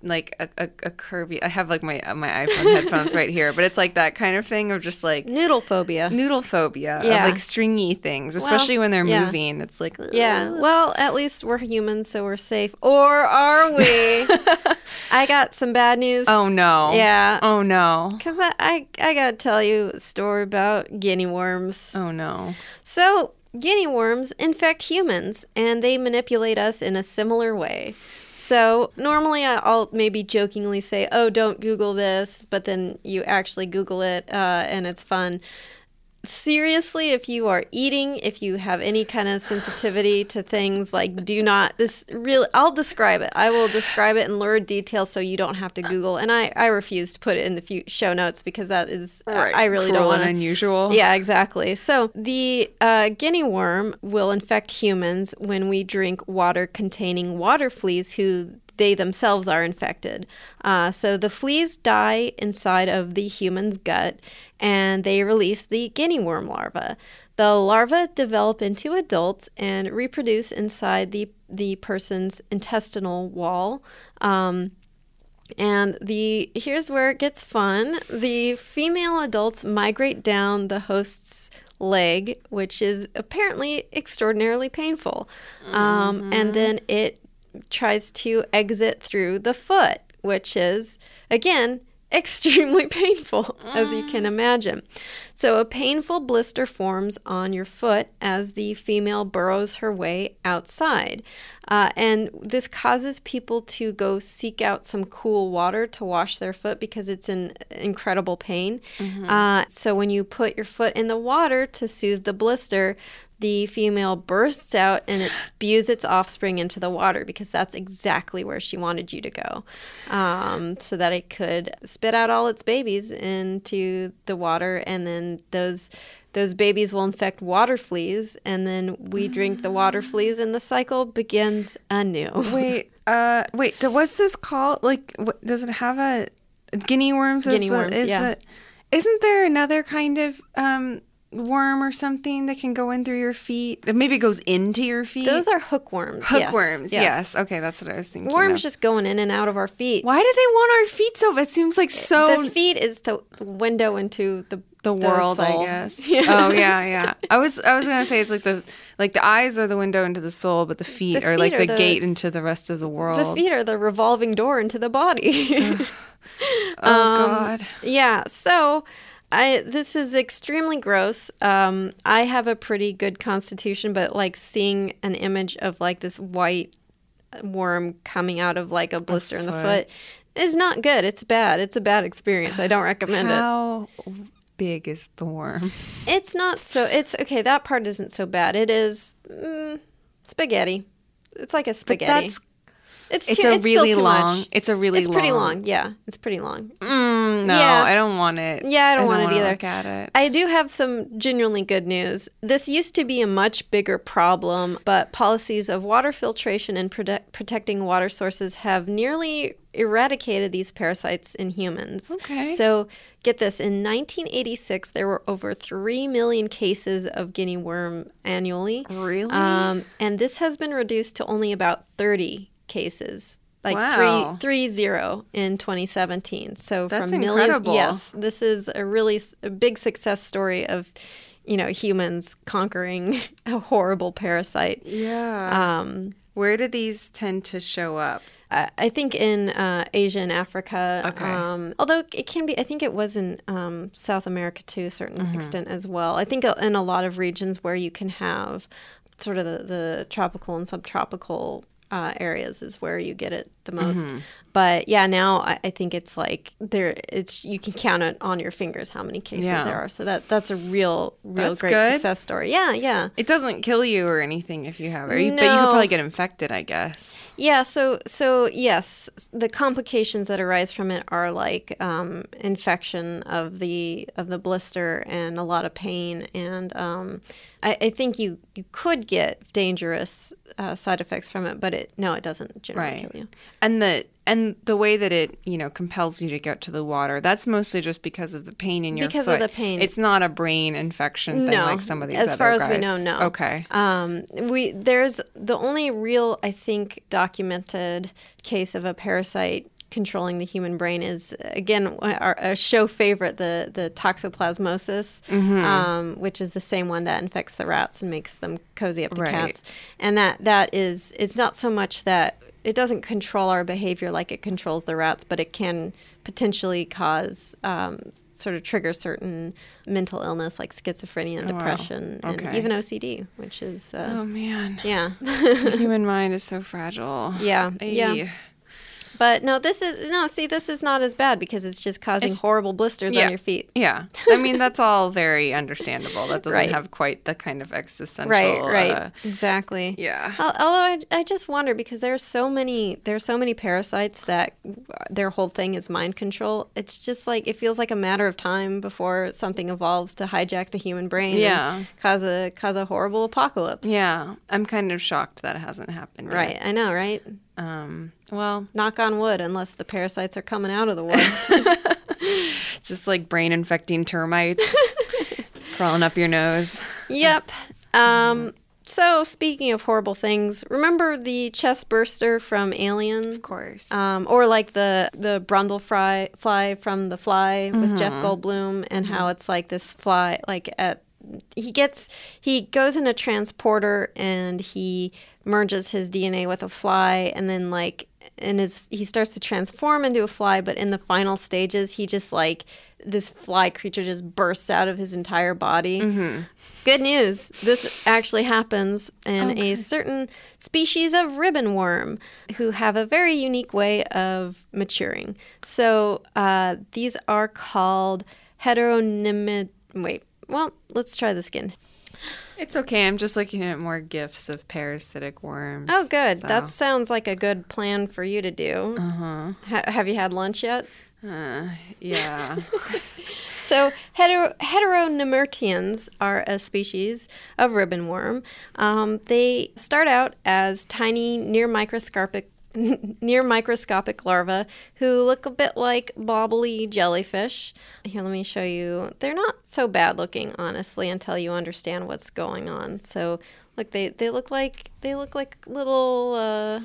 like a, a, a curvy. I have like my uh, my iPhone *laughs* headphones right here, but it's like that kind of thing of just like Noodle phobia. noodle phobia Yeah. of like stringy things, especially when they're yeah. moving. It's like Yeah. Well, at least we're humans, so we're safe. Or are we? *laughs* I got some bad news. Oh no. Yeah. Oh no. Because I, I, I got to tell you a story about guinea worms. Oh no. So, guinea worms infect humans and they manipulate us in a similar way. So, normally I'll maybe jokingly say, oh, don't Google this, but then you actually Google it uh, and it's fun. Seriously, if you are eating, if you have any kind of sensitivity to things, like do not, this really, I'll describe it. I will describe it in lurid detail so you don't have to Google. And I, I refuse to put it in the few show notes because that is, I- I really Cruel don't want unusual. Yeah, exactly. So the uh, guinea worm will infect humans when we drink water containing water fleas who they themselves are infected. Uh, so the fleas die inside of the human's gut and they release the guinea worm larva. The larvae develop into adults and reproduce inside the, the person's intestinal wall. Um, and the here's where it gets fun. The female adults migrate down the host's leg, which is apparently extraordinarily painful. Um, and then it tries to exit through the foot, which is again *laughs* extremely painful, as you can imagine. So, a painful blister forms on your foot as the female burrows her way outside. Uh, and this causes people to go seek out some cool water to wash their foot because it's in incredible pain. Uh, so, when you put your foot in the water to soothe the blister, the female bursts out and it spews its offspring into the water because that's exactly where she wanted you to go um, so that it could spit out all its babies into the water and then those those babies will infect water fleas and then we drink the water *gasps* fleas and the cycle begins anew Wait. Uh. Wait. What's this called? Like, what, does it have a guinea worms? is Guinea the- worms, Is yeah. the, isn't there another kind of um worm or something that can go in through your feet? Maybe it goes into your feet. those are hookworms yes, hookworms. Yes. Okay, that's what I was thinking. worms of. just going in and out of our feet Why do they want our feet so? It seems like eh, so the feet is the window into the the world, I soul. guess. *laughs* Oh yeah, yeah. I was I was gonna say it's like the like the eyes are the window into the soul, but the feet The are feet like are the, the- gate into the rest of the world. The feet are the revolving door into the body. *laughs* oh um, God. yeah. So, I this is extremely gross. Um, I have a pretty good constitution, but like seeing an image of like this white worm coming out of like a blister in the foot. is not good. It's bad. It's a bad experience. I don't recommend it. How big is the worm? It's not so. It's okay. That part isn't so bad. It is mm, spaghetti. It's like a spaghetti. that's- it's it's a it's still really too long- Much. it's a really long. It's pretty long- long. Yeah, it's pretty long. Mm, no, Yeah. I don't want it. Yeah, I don't want it wanna either. Look at it. I do have some genuinely good news. This used to be a much bigger problem, but policies of water filtration and protect, protecting water sources have nearly eradicated these parasites in humans. Okay. So, get this in 1986, there were over 3 million cases of guinea worm annually. Really? Um, and this has been reduced to only about 30 cases. Like Wow. three three zero in 2017. So That's from millions, incredible. yes, this is a really a big success story of, you know, humans conquering *laughs* a horrible parasite. yeah. Um, Where do these tend to show up? I I think in uh, Asia and Africa. Okay. Um, although it can be, I think it was in um, South America to a certain Mm-hmm. extent as well. I think in a lot of regions where you can have sort of the, the tropical and subtropical uh, areas is where you get it the most. Mm-hmm. But yeah, now I, I think it's like there. It's you can count it on your fingers how many cases Yeah. there are. So that that's a real, real That's great good. success story. Yeah, yeah. It doesn't kill you or anything if you have it, you, but you No. could probably get infected, I guess. Yeah, so so yes, the complications that arise from it are like um, infection of the of the blister and a lot of pain, and um, I, I think you you could get dangerous uh, side effects from it, but it no, it doesn't generally Right. kill you. And the and the way that it you know compels you to get to the water, that's mostly just because of the pain in your Because of the pain. It's not a brain infection thing no, like some of these. as other far as we know, no. Okay. Um, we there's the only real, I think, documented case of a parasite controlling the human brain is again our, a show favorite, the the toxoplasmosis, Mm-hmm. um, which is the same one that infects the rats and makes them cozy up to Right. cats. And that that is it's not so much that it doesn't control our behavior like it controls the rats, but it can potentially cause um, sort of trigger certain mental illness like schizophrenia and Oh, wow. depression and even OCD, which is uh, Oh man, yeah, the *laughs* human mind is so fragile. yeah, yeah. But no, this is no. See, this is not as bad because it's just causing It's- horrible blisters yeah. on your feet. Yeah, I mean that's *laughs* all very understandable. That doesn't Right. have quite the kind of existential. Right, right, uh, exactly. yeah. Although I, I just wonder because there's so many there's so many parasites that their whole thing is mind control. It's just like it feels like a matter of time before something evolves to hijack the human brain. and Yeah. cause a cause a horrible apocalypse. Yeah, I'm kind of shocked that it hasn't happened. yet. Right. I know. Right. Um. Well, Knock on wood, unless the parasites are coming out of the wood. *laughs* just like brain infecting termites *laughs* crawling up your nose. Yep. Um, so speaking of horrible things, remember the chest burster from Alien? Of course. Um, or like the the Brundle fly, fly from The Fly with Jeff Mm-hmm. Goldblum, and how it's like this fly, like at he gets he goes in a transporter and he merges his DNA with a fly, and then like and his he starts to transform into a fly, but in the final stages, he just like this fly creature just bursts out of his entire body. Mm-hmm. Good news. This actually happens in a certain species of ribbon worm who have a very unique way of maturing. So uh, these are called heteronymid. Wait, well, let's try the skin. it's okay. I'm just looking at more gifts of parasitic worms. Oh, good. so- That sounds like a good plan for you to do. Uh-huh. Ha- have you had lunch yet? Uh, yeah. *laughs* So, hetero, heteronemerteans are a species of ribbon worm. Um, they start out as tiny, near microscopic. *laughs* Near microscopic larvae who look a bit like bobbly jellyfish. Here, let me show you. They're not so bad looking, honestly, until you understand what's going on. So, look, they, they look like they look like little, uh,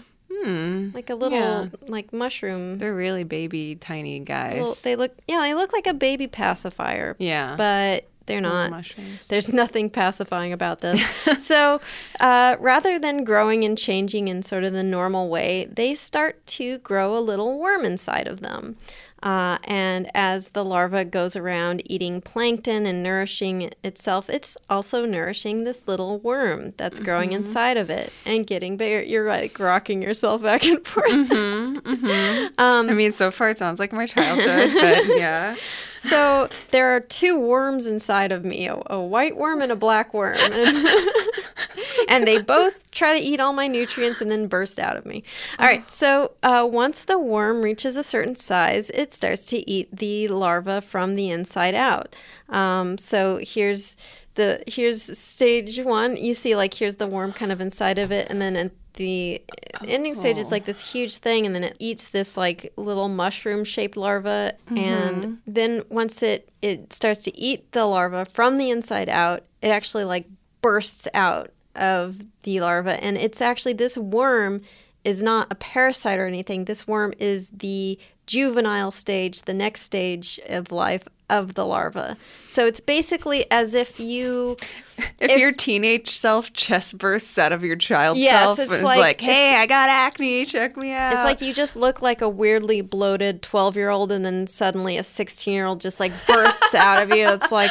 like a little yeah. like mushroom. They're really baby tiny guys. Little- they look, yeah, they look like a baby pacifier. Yeah. but they're not. mushrooms. There's nothing pacifying about this. *laughs* so, uh, rather than growing and changing in sort of the normal way, they start to grow a little worm inside of them. Uh, and as the larva goes around eating plankton and nourishing itself, it's also nourishing this little worm that's growing Mm-hmm. inside of it and getting bigger. You're like rocking yourself back and forth. Mm-hmm, *laughs* I mean, so far it sounds like my childhood, but *laughs* yeah. So there are two worms inside of me, a, a white worm and a black worm. *laughs* And, they both try to eat all my nutrients and then burst out of me. All right, so uh, once the worm reaches a certain size, it starts to eat the larva from the inside out. Um, so here's the here's stage one. You see, like here's the worm kind of inside of it, and then at the ending stage is oh. like this huge thing, and then it eats this like little mushroom shaped larva, and mm-hmm. then once it it starts to eat the larva from the inside out, it actually like bursts out of the larva, and it's actually this worm is not a parasite or anything. This worm is the juvenile stage, the next stage of life of the larva. So it's basically as if you If, your teenage self chest bursts out of your child Yes, self it's like- like, hey, I got acne, check me out. It's like you just look like a weirdly bloated 12 year old, and then suddenly a 16 year old just like bursts out of you. It's like,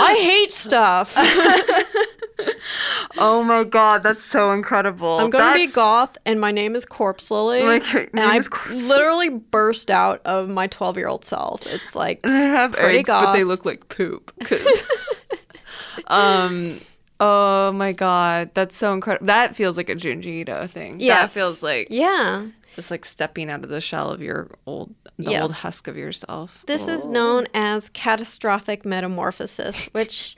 I hate stuff. *laughs* oh my god, that's so incredible. I'm going to be goth, and my name is Corpse Lily. Like, and I literally burst out of my 12 year old self. It's like, I have eggs, but they look like poop. 'cause- *laughs* um. Oh my god, that's so incredible. That feels like a Junji Ito thing. That feels like yeah. just like stepping out of the shell of your old, the Yes. old husk of yourself. This is Oh. known as catastrophic metamorphosis, which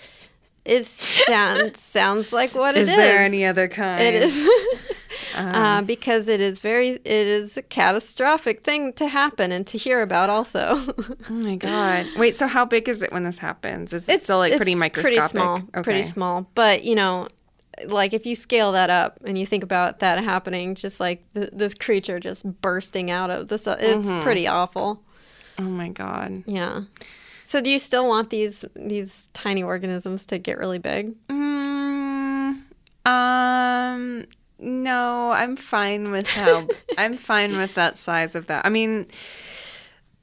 is sound, sounds like what it Is is. there any other kind? It is. *laughs* uh, because it is very it is a catastrophic thing to happen and to hear about also. Oh my god! Wait, so how big is it when this happens? Is it still like pretty microscopic? Pretty small. Okay. Pretty small. But you know, like if you scale that up and you think about that happening, just like th- this creature just bursting out of this, it's Mm-hmm. pretty awful. Oh my god. Yeah. So do you still want these these tiny organisms to get really big? Mm, um. No, I'm fine with how *laughs* I'm fine with that size of that. I mean,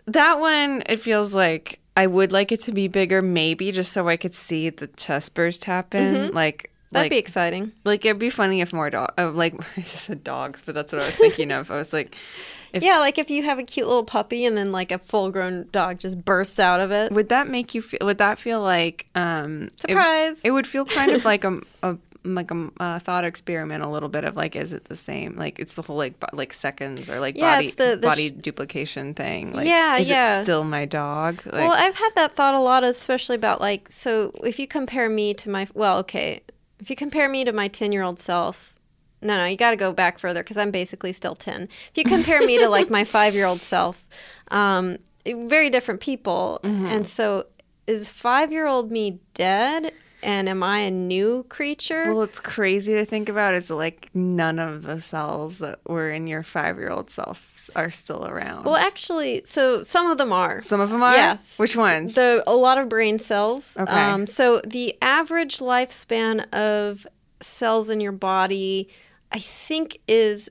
that one it feels like I would like it to be bigger, maybe just so I could see the chest burst happen. Like That'd like, be exciting. like it'd be funny if more dog uh, like *laughs* I just said dogs, but that's what I was thinking of. I was like, if Yeah, like if you have a cute little puppy and then like a full grown dog just bursts out of it. would that make you feel? Would that feel like um it- Surprise. It, would feel kind of like a, a like a, a thought experiment, a little bit of like, is it the same? Like it's the whole like bo- like seconds or like Yeah, body the- the body sh- duplication thing. Like, Yeah, is yeah. it still my dog? Like, well, I've had that thought a lot, especially about like, so if you compare me to my, well, okay, if you compare me to my 10 year old self, no, no, you got to go back further because I'm basically still 10. If you compare me to like my *laughs* five year old self, um, very different people. Mm-hmm. And so is five year old me dead? And am I a new creature? well, it's crazy to think about. Is like none of the cells that were in your five year old self are still around. Well, actually, so some of them are. some of them are. Yes. Which ones? The a lot of brain cells. Okay. Um, so the average lifespan of cells in your body, I think, is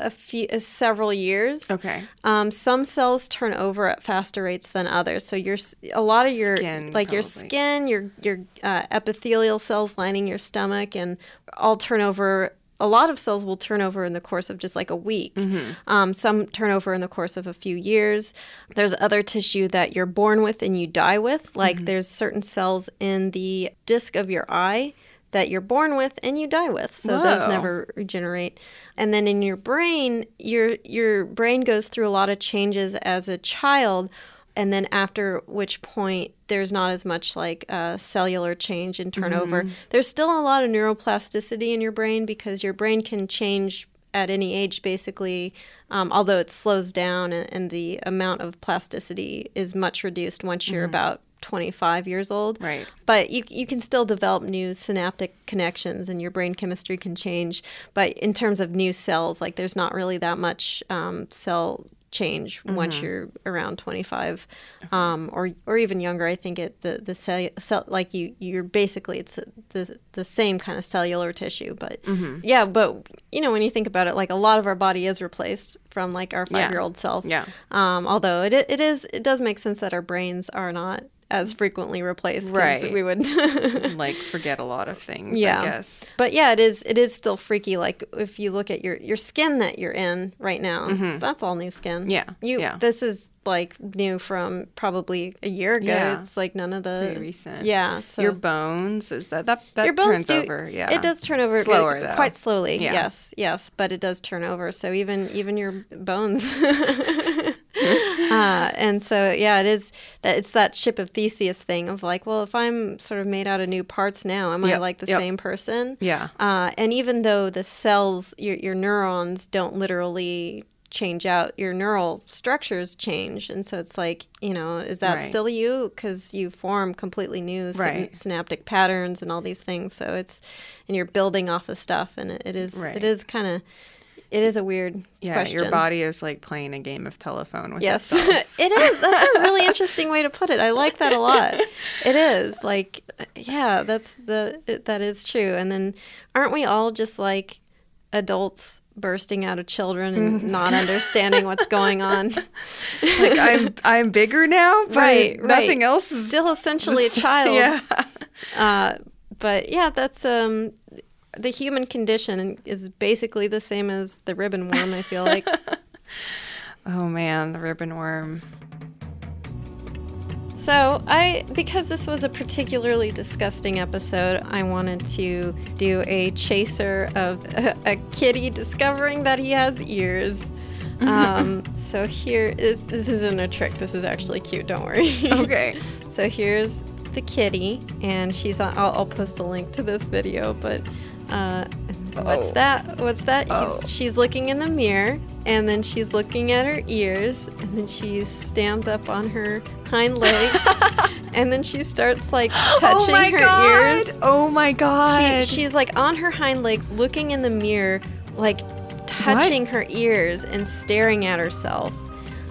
a few, is several years. okay. Um, some cells turn over at faster rates than others. So your a lot of your Skin, like your skin, your your uh, epithelial cells lining your stomach, and all turn over. A lot of cells will turn over in the course of just like a week. Mm-hmm. Um, some turn over in the course of a few years. There's other tissue that you're born with and you die with. Like Mm-hmm. there's certain cells in the disc of your eye that you're born with and you die with. So those never regenerate. And then in your brain, your your brain goes through a lot of changes as a child, and then after which point there's not as much like uh, cellular change and turnover. There's still a lot of neuroplasticity in your brain because your brain can change at any age basically um, although it slows down and, and the amount of plasticity is much reduced once you're about 25 years old. Right. but you, you can still develop new synaptic connections and your brain chemistry can change. But in terms of new cells like there's not really that much um, cell change once you're around 25 um, or or even younger. I think it the the cell, cell like you you're basically it's the the same kind of cellular tissue. But yeah but you know when you think about it like a lot of our body is replaced from like our 5 year old self. Yeah. um, although it, it is it does make sense that our brains are not as frequently replaced. Right. we would like *laughs* forget a lot of things. yeah I guess. but yeah it is it is still freaky like if you look at your your skin that you're in right now that's all new skin Mm-hmm. Yeah, you yeah. this is like new from probably a year ago Yeah. it's like none of the Pretty recent. yeah so Your bones is that that that your bones turns do, over. Yeah. it does turn over Slower, though. quite slowly Yeah. yes yes but it does turn over so even even your bones *laughs* uh, and so yeah it is that it's that ship of theseus thing of like well if i'm sort of made out of new parts now am i like the yep. same person Yeah. uh, and even though the cells your, your neurons don't literally change out your neural structures change and so it's like you know is that Right. still you because you form completely new Right. synaptic patterns and all these things so it's and you're building off of stuff and it, it is Right. it is kind of it is a weird Yeah, question. your body is like playing a game of telephone with yes. *laughs* it is. That's a really *laughs* interesting way to put it. I like that a lot. It is. Like yeah that's the it, that is true. And then aren't we all just like adults bursting out of children and not understanding what's going on? *laughs* Like I'm I'm bigger now, but Right, right. nothing else is still essentially a child. Yeah. uh, but yeah that's um the human condition is basically the same as the ribbon worm i feel like *laughs* Oh man, the ribbon worm. So, I because this was a particularly disgusting episode, I wanted to do a chaser of a, *laughs* a kitty discovering that he has ears. *laughs* Um, so here is this isn't a trick. This is actually cute. Don't worry. Okay. so here's the kitty, and she's on. I'll, I'll post a link to this video, but uh, What's that? What's that? He's- She's looking in the mirror, and then she's looking at her ears, and then she stands up on her hind legs, *laughs* and then she starts like *gasps* touching her ears. Oh my god! She, she's like on her hind legs, looking in the mirror, like touching her ears and staring at herself.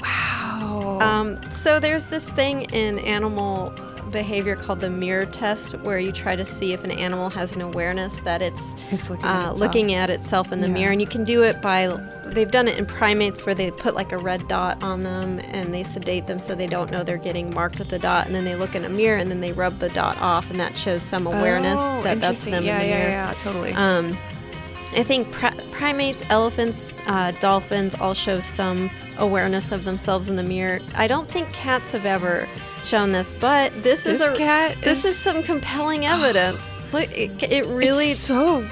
wow. Um, so there's this thing in animal behavior called the mirror test, where you try to see if an animal has an awareness that it's, It's looking at uh, itself. looking at itself in the Yeah. mirror, and you can do it by. They've done it in primates where they put like a red dot on them and they sedate them so they don't know they're getting marked with the dot, and then they look in a mirror and then they rub the dot off, and that shows some awareness Oh, that that's them yeah, in the yeah, mirror. yeah, totally. Um, I think pri- primates, elephants, uh, dolphins all show some awareness of themselves in the mirror. I don't think cats have ever shown this, but this, is a cat this is- is some compelling evidence. *gasps* Look, it, it really so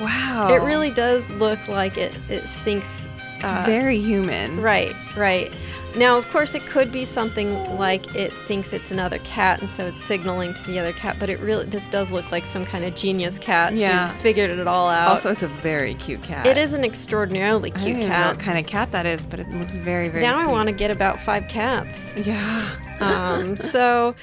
wow. it really does look like it it thinks it's uh, very human. right, right. Now, of course, it could be something like it thinks it's another cat, and so it's signaling to the other cat. But it really, this does look like some kind of genius cat Yeah. who's figured it all out. Also, it's a very cute cat. It is an extraordinarily cute I don't even know cat. what kind of cat that is, but it looks very, very. now I want to get about five cats. Yeah. Um, *laughs* so,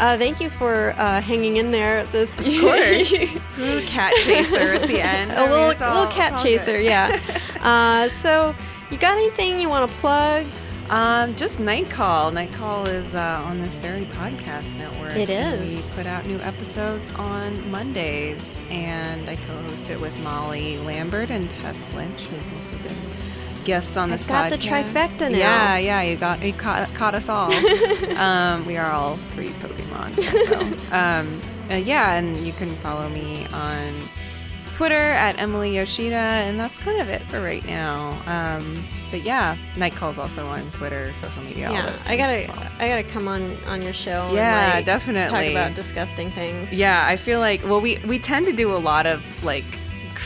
uh, thank you for uh, hanging in there. This, *laughs* of course. A *laughs* little cat chaser at the end. a little, little cat chaser, yeah. *laughs* uh, so, you got anything you want to plug? Um, just Night Call. Night Call is uh, on this very podcast network. It is. We put out new episodes on Mondays, and I co-host it with Molly Lambert and Tess Lynch, who've also been guests on this got the podcast. trifecta now. Yeah, yeah, you got you caught, caught us all. *laughs* um, we are all three Pokemon. So, *laughs* um, uh, yeah, and you can follow me on Twitter at Emily Yoshida, and that's kind of it for right now. Um, but yeah, Night Call's also on Twitter, social media, all Yeah, I gotta, well. I gotta come on on your show. Yeah, and, like, definitely. Talk about disgusting things. Yeah, I feel like well, we we tend to do a lot of like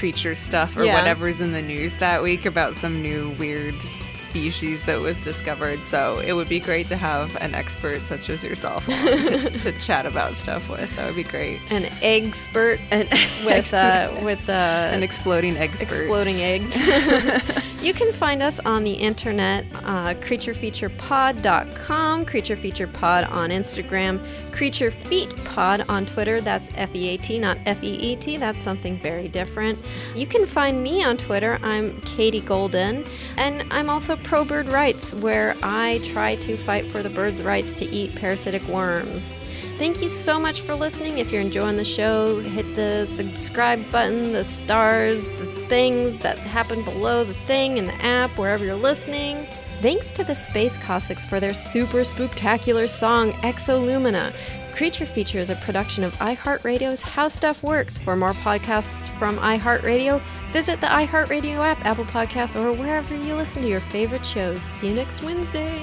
creature stuff or Yeah. whatever's in the news that week about some new weird species that was discovered. So it would be great to have an expert such as yourself to, *laughs* to chat about stuff with. That would be great. An egg spurt An *laughs* with uh, with uh, An exploding expert. exploding eggs. *laughs* you can find us on the internet, uh, creaturefeaturepod.com, creaturefeaturepod on Instagram, creaturefeatpod on Twitter. That's F E A T, not F E E T. That's something very different. You can find me on Twitter. I'm Katie Golden, and I'm also Pro Bird Rights, where I try to fight for the birds' rights to eat parasitic worms. Thank you so much for listening. If you're enjoying the show, hit the subscribe button, the stars, the things that happen below the thing in the app, wherever you're listening. Thanks to the Space Cossacks for their super spooktacular song, Exolumina. Creature Feature is a production of iHeartRadio's How Stuff Works. For more podcasts from iHeartRadio, visit the iHeartRadio app, Apple Podcasts, or wherever you listen to your favorite shows. See you next Wednesday.